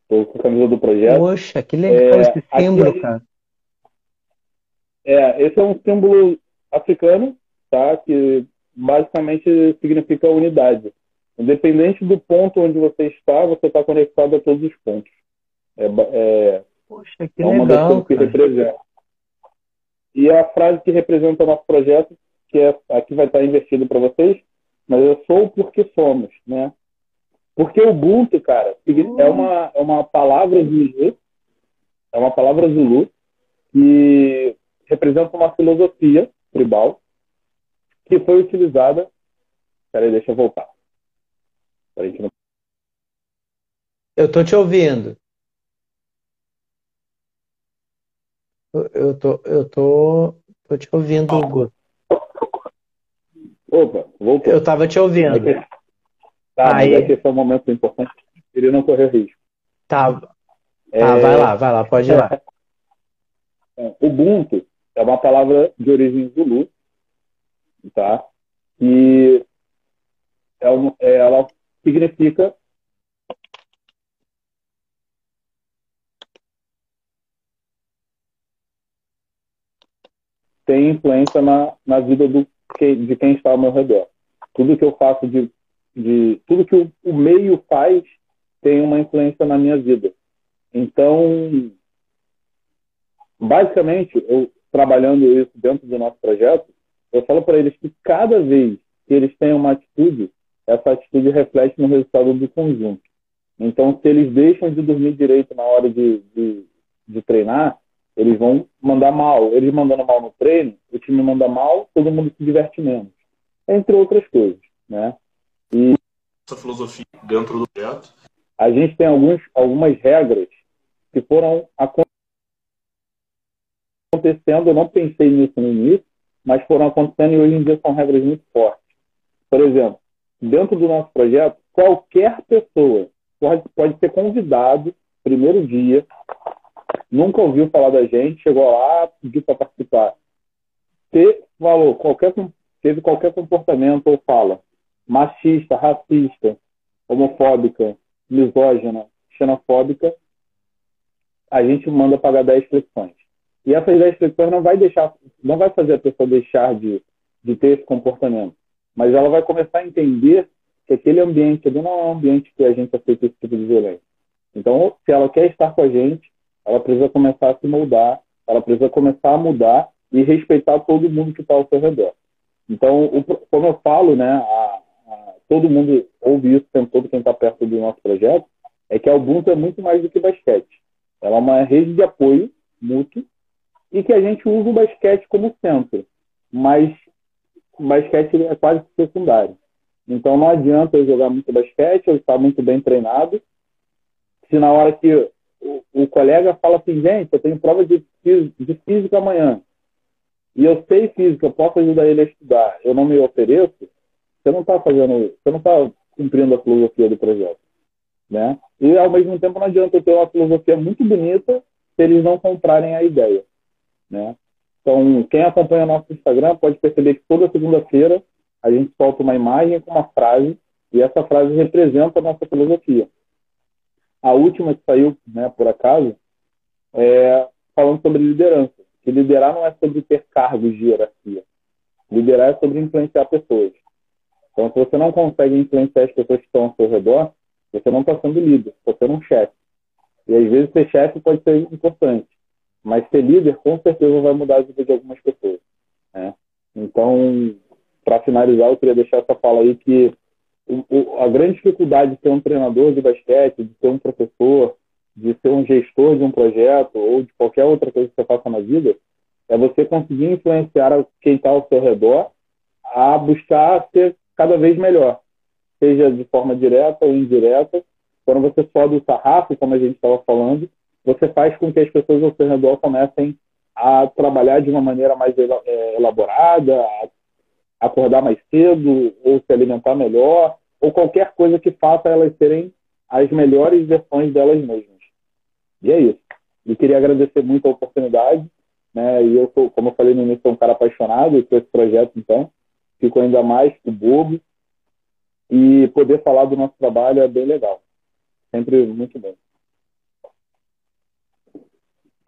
Speaker 2: Estou com a camisa do projeto.
Speaker 1: Poxa, que legal é, esse símbolo, aqui, cara.
Speaker 2: É, esse é um símbolo africano, tá? Que basicamente significa unidade. Independente do ponto onde você está, você está conectado a todos os pontos. É, é,
Speaker 1: Poxa, que é uma legal, das coisas que representa.
Speaker 2: E a frase que representa o nosso projeto, que é aqui vai estar invertido para vocês, mas eu sou porque somos, né? Porque o Ubuntu, cara, é uma, é uma palavra Zulu, é uma palavra Zulu que representa uma filosofia tribal que foi utilizada. Peraí, deixa eu voltar. Peraí, não...
Speaker 1: Eu tô te ouvindo. Eu tô, eu tô, tô te ouvindo, Hugo.
Speaker 2: Opa, voltou.
Speaker 1: Eu tava te ouvindo. É que...
Speaker 2: Tá, Aí... mas é que esse é um momento importante. Ele não correu risco.
Speaker 1: Tá. É... Ah, vai lá, vai lá, pode ir lá.
Speaker 2: É, Ubuntu é uma palavra de origem zulu, tá? E é um, é, ela significa tem influência na, na vida do, de quem está ao meu redor. Tudo que eu faço de, de tudo que o, o meio faz tem uma influência na minha vida. Então, basicamente, eu trabalhando isso dentro do nosso projeto, eu falo para eles que cada vez que eles têm uma atitude, essa atitude reflete no resultado do conjunto. Então, se eles deixam de dormir direito na hora de, de, de treinar, eles vão mandar mal. Eles mandando mal no treino, o time manda mal, todo mundo se diverte menos. Entre outras coisas, né?
Speaker 3: E essa filosofia dentro do projeto.
Speaker 2: A gente tem alguns, algumas regras que foram acontecendo. Eu não pensei nisso no início, mas foram acontecendo e hoje em dia são regras muito fortes. Por exemplo, dentro do nosso projeto, qualquer pessoa pode, pode ser convidado, primeiro dia, nunca ouviu falar da gente, chegou lá, pediu para participar. Se falou qualquer, teve qualquer comportamento ou fala machista, racista, homofóbica, misógina, xenofóbica, a gente manda pagar 10 flexões. E essas 10 flexões não vai deixar, não vai fazer a pessoa deixar de, de ter esse comportamento, mas ela vai começar a entender que aquele ambiente não é um ambiente que a gente aceita esse tipo de violência. Então, se ela quer estar com a gente, ela precisa começar a se moldar, ela precisa começar a mudar e respeitar todo mundo que está ao seu redor. Então, o, como eu falo, né, a, a, todo mundo ouve isso, tem todo quem está perto do nosso projeto, é que a Ubuntu é muito mais do que basquete. Ela é uma rede de apoio mútuo e que a gente usa o basquete como centro, mas o basquete é quase secundário. Então não adianta eu jogar muito basquete, eu estar muito bem treinado, se na hora que o, o, colega fala assim, gente, eu tenho prova de, de física amanhã. E eu sei física, eu posso ajudar ele a estudar. Eu não me ofereço, você não está fazendo, você não está cumprindo a filosofia do projeto. Né? E ao mesmo tempo não adianta eu ter uma filosofia muito bonita se eles não comprarem a ideia. Né? Então, quem acompanha nosso Instagram pode perceber que toda segunda-feira a gente solta uma imagem com uma frase e essa frase representa a nossa filosofia. A última que saiu, né, por acaso, é falando sobre liderança. Que liderar não é sobre ter cargos de hierarquia. Liderar é sobre influenciar pessoas. Então, se você não consegue influenciar as pessoas que estão ao seu redor, você não está sendo líder, está sendo um chefe. E às vezes ser chefe pode ser importante, mas ser líder com certeza vai mudar a vida de algumas pessoas. Né? Então, para finalizar, eu queria deixar essa fala aí que a grande dificuldade de ter um treinador de basquete, de ter um professor, de ser um gestor de um projeto ou de qualquer outra coisa que você faça na vida é você conseguir influenciar quem está ao seu redor a buscar ser cada vez melhor, seja de forma direta ou indireta. Quando você sobe o sarrafo, como a gente estava falando, você faz com que as pessoas ao seu redor comecem a trabalhar de uma maneira mais é, elaborada, a acordar mais cedo, ou se alimentar melhor, ou qualquer coisa que faça elas serem as melhores versões delas mesmas. E é isso. Eu queria agradecer muito a oportunidade, né? E eu, como eu falei no início, sou um cara apaixonado por esse projeto, então fico ainda mais com o bobo. E poder falar do nosso trabalho é bem legal. Sempre muito bom.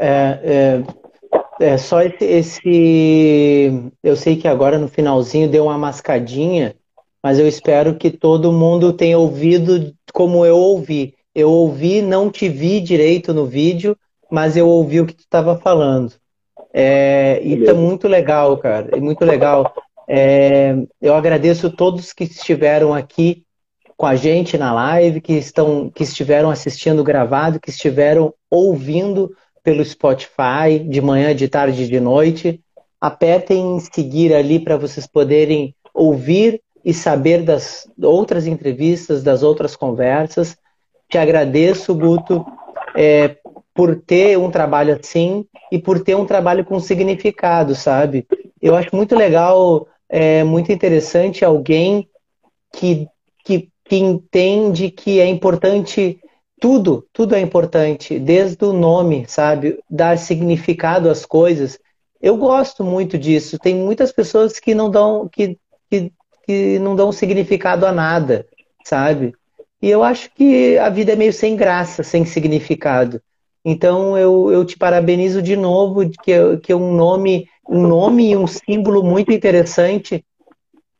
Speaker 1: É, é, é só esse, esse, Eu sei que agora no finalzinho deu uma mascadinha, mas eu espero que todo mundo tenha ouvido como eu ouvi. Eu ouvi, não te vi direito no vídeo, mas eu ouvi o que tu estava falando. É, isso é muito legal, cara. É muito legal. É, eu agradeço todos que estiveram aqui com a gente na live, que, estão, que estiveram assistindo gravado, que estiveram ouvindo pelo Spotify de manhã, de tarde, de noite. Apertem em seguir ali para vocês poderem ouvir e saber das outras entrevistas, das outras conversas. Te agradeço, Guto, é, por ter um trabalho assim e por ter um trabalho com significado, sabe? Eu acho muito legal é muito interessante alguém que, que, que entende que é importante tudo, tudo é importante, desde o nome, sabe? Dar significado às coisas. Eu gosto muito disso. Tem muitas pessoas que não dão, que, que, que não dão significado a nada, sabe? E eu acho que a vida é meio sem graça, sem significado. Então eu, eu te parabenizo de novo, que, que é um nome um nome e um símbolo muito interessante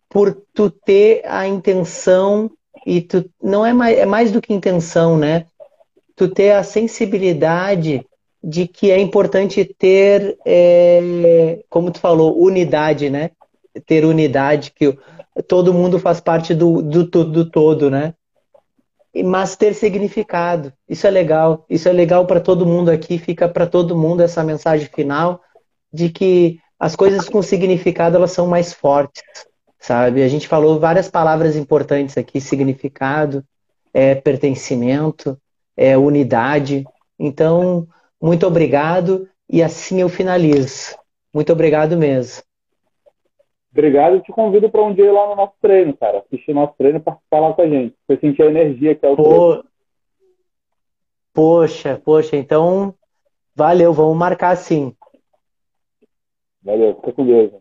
Speaker 1: por tu ter a intenção e tu não é mais, é mais do que intenção, né? Tu ter a sensibilidade de que é importante ter, é, como tu falou, unidade, né? Ter unidade, que todo mundo faz parte do, do, do todo, né? Mas ter significado. Isso é legal. Isso é legal para todo mundo aqui. Fica para todo mundo essa mensagem final de que as coisas com significado elas são mais fortes, sabe? A gente falou várias palavras importantes aqui: significado, é, pertencimento, é, unidade. Então, muito obrigado e assim eu finalizo. Muito obrigado mesmo.
Speaker 2: Obrigado e te convido para um dia ir lá no nosso treino, cara. Assistir nosso treino e participar lá com a gente. Você sentir a energia que é o Pô... treino.
Speaker 1: Poxa, poxa, então valeu, vamos marcar sim.
Speaker 2: Valeu, fica com Deus.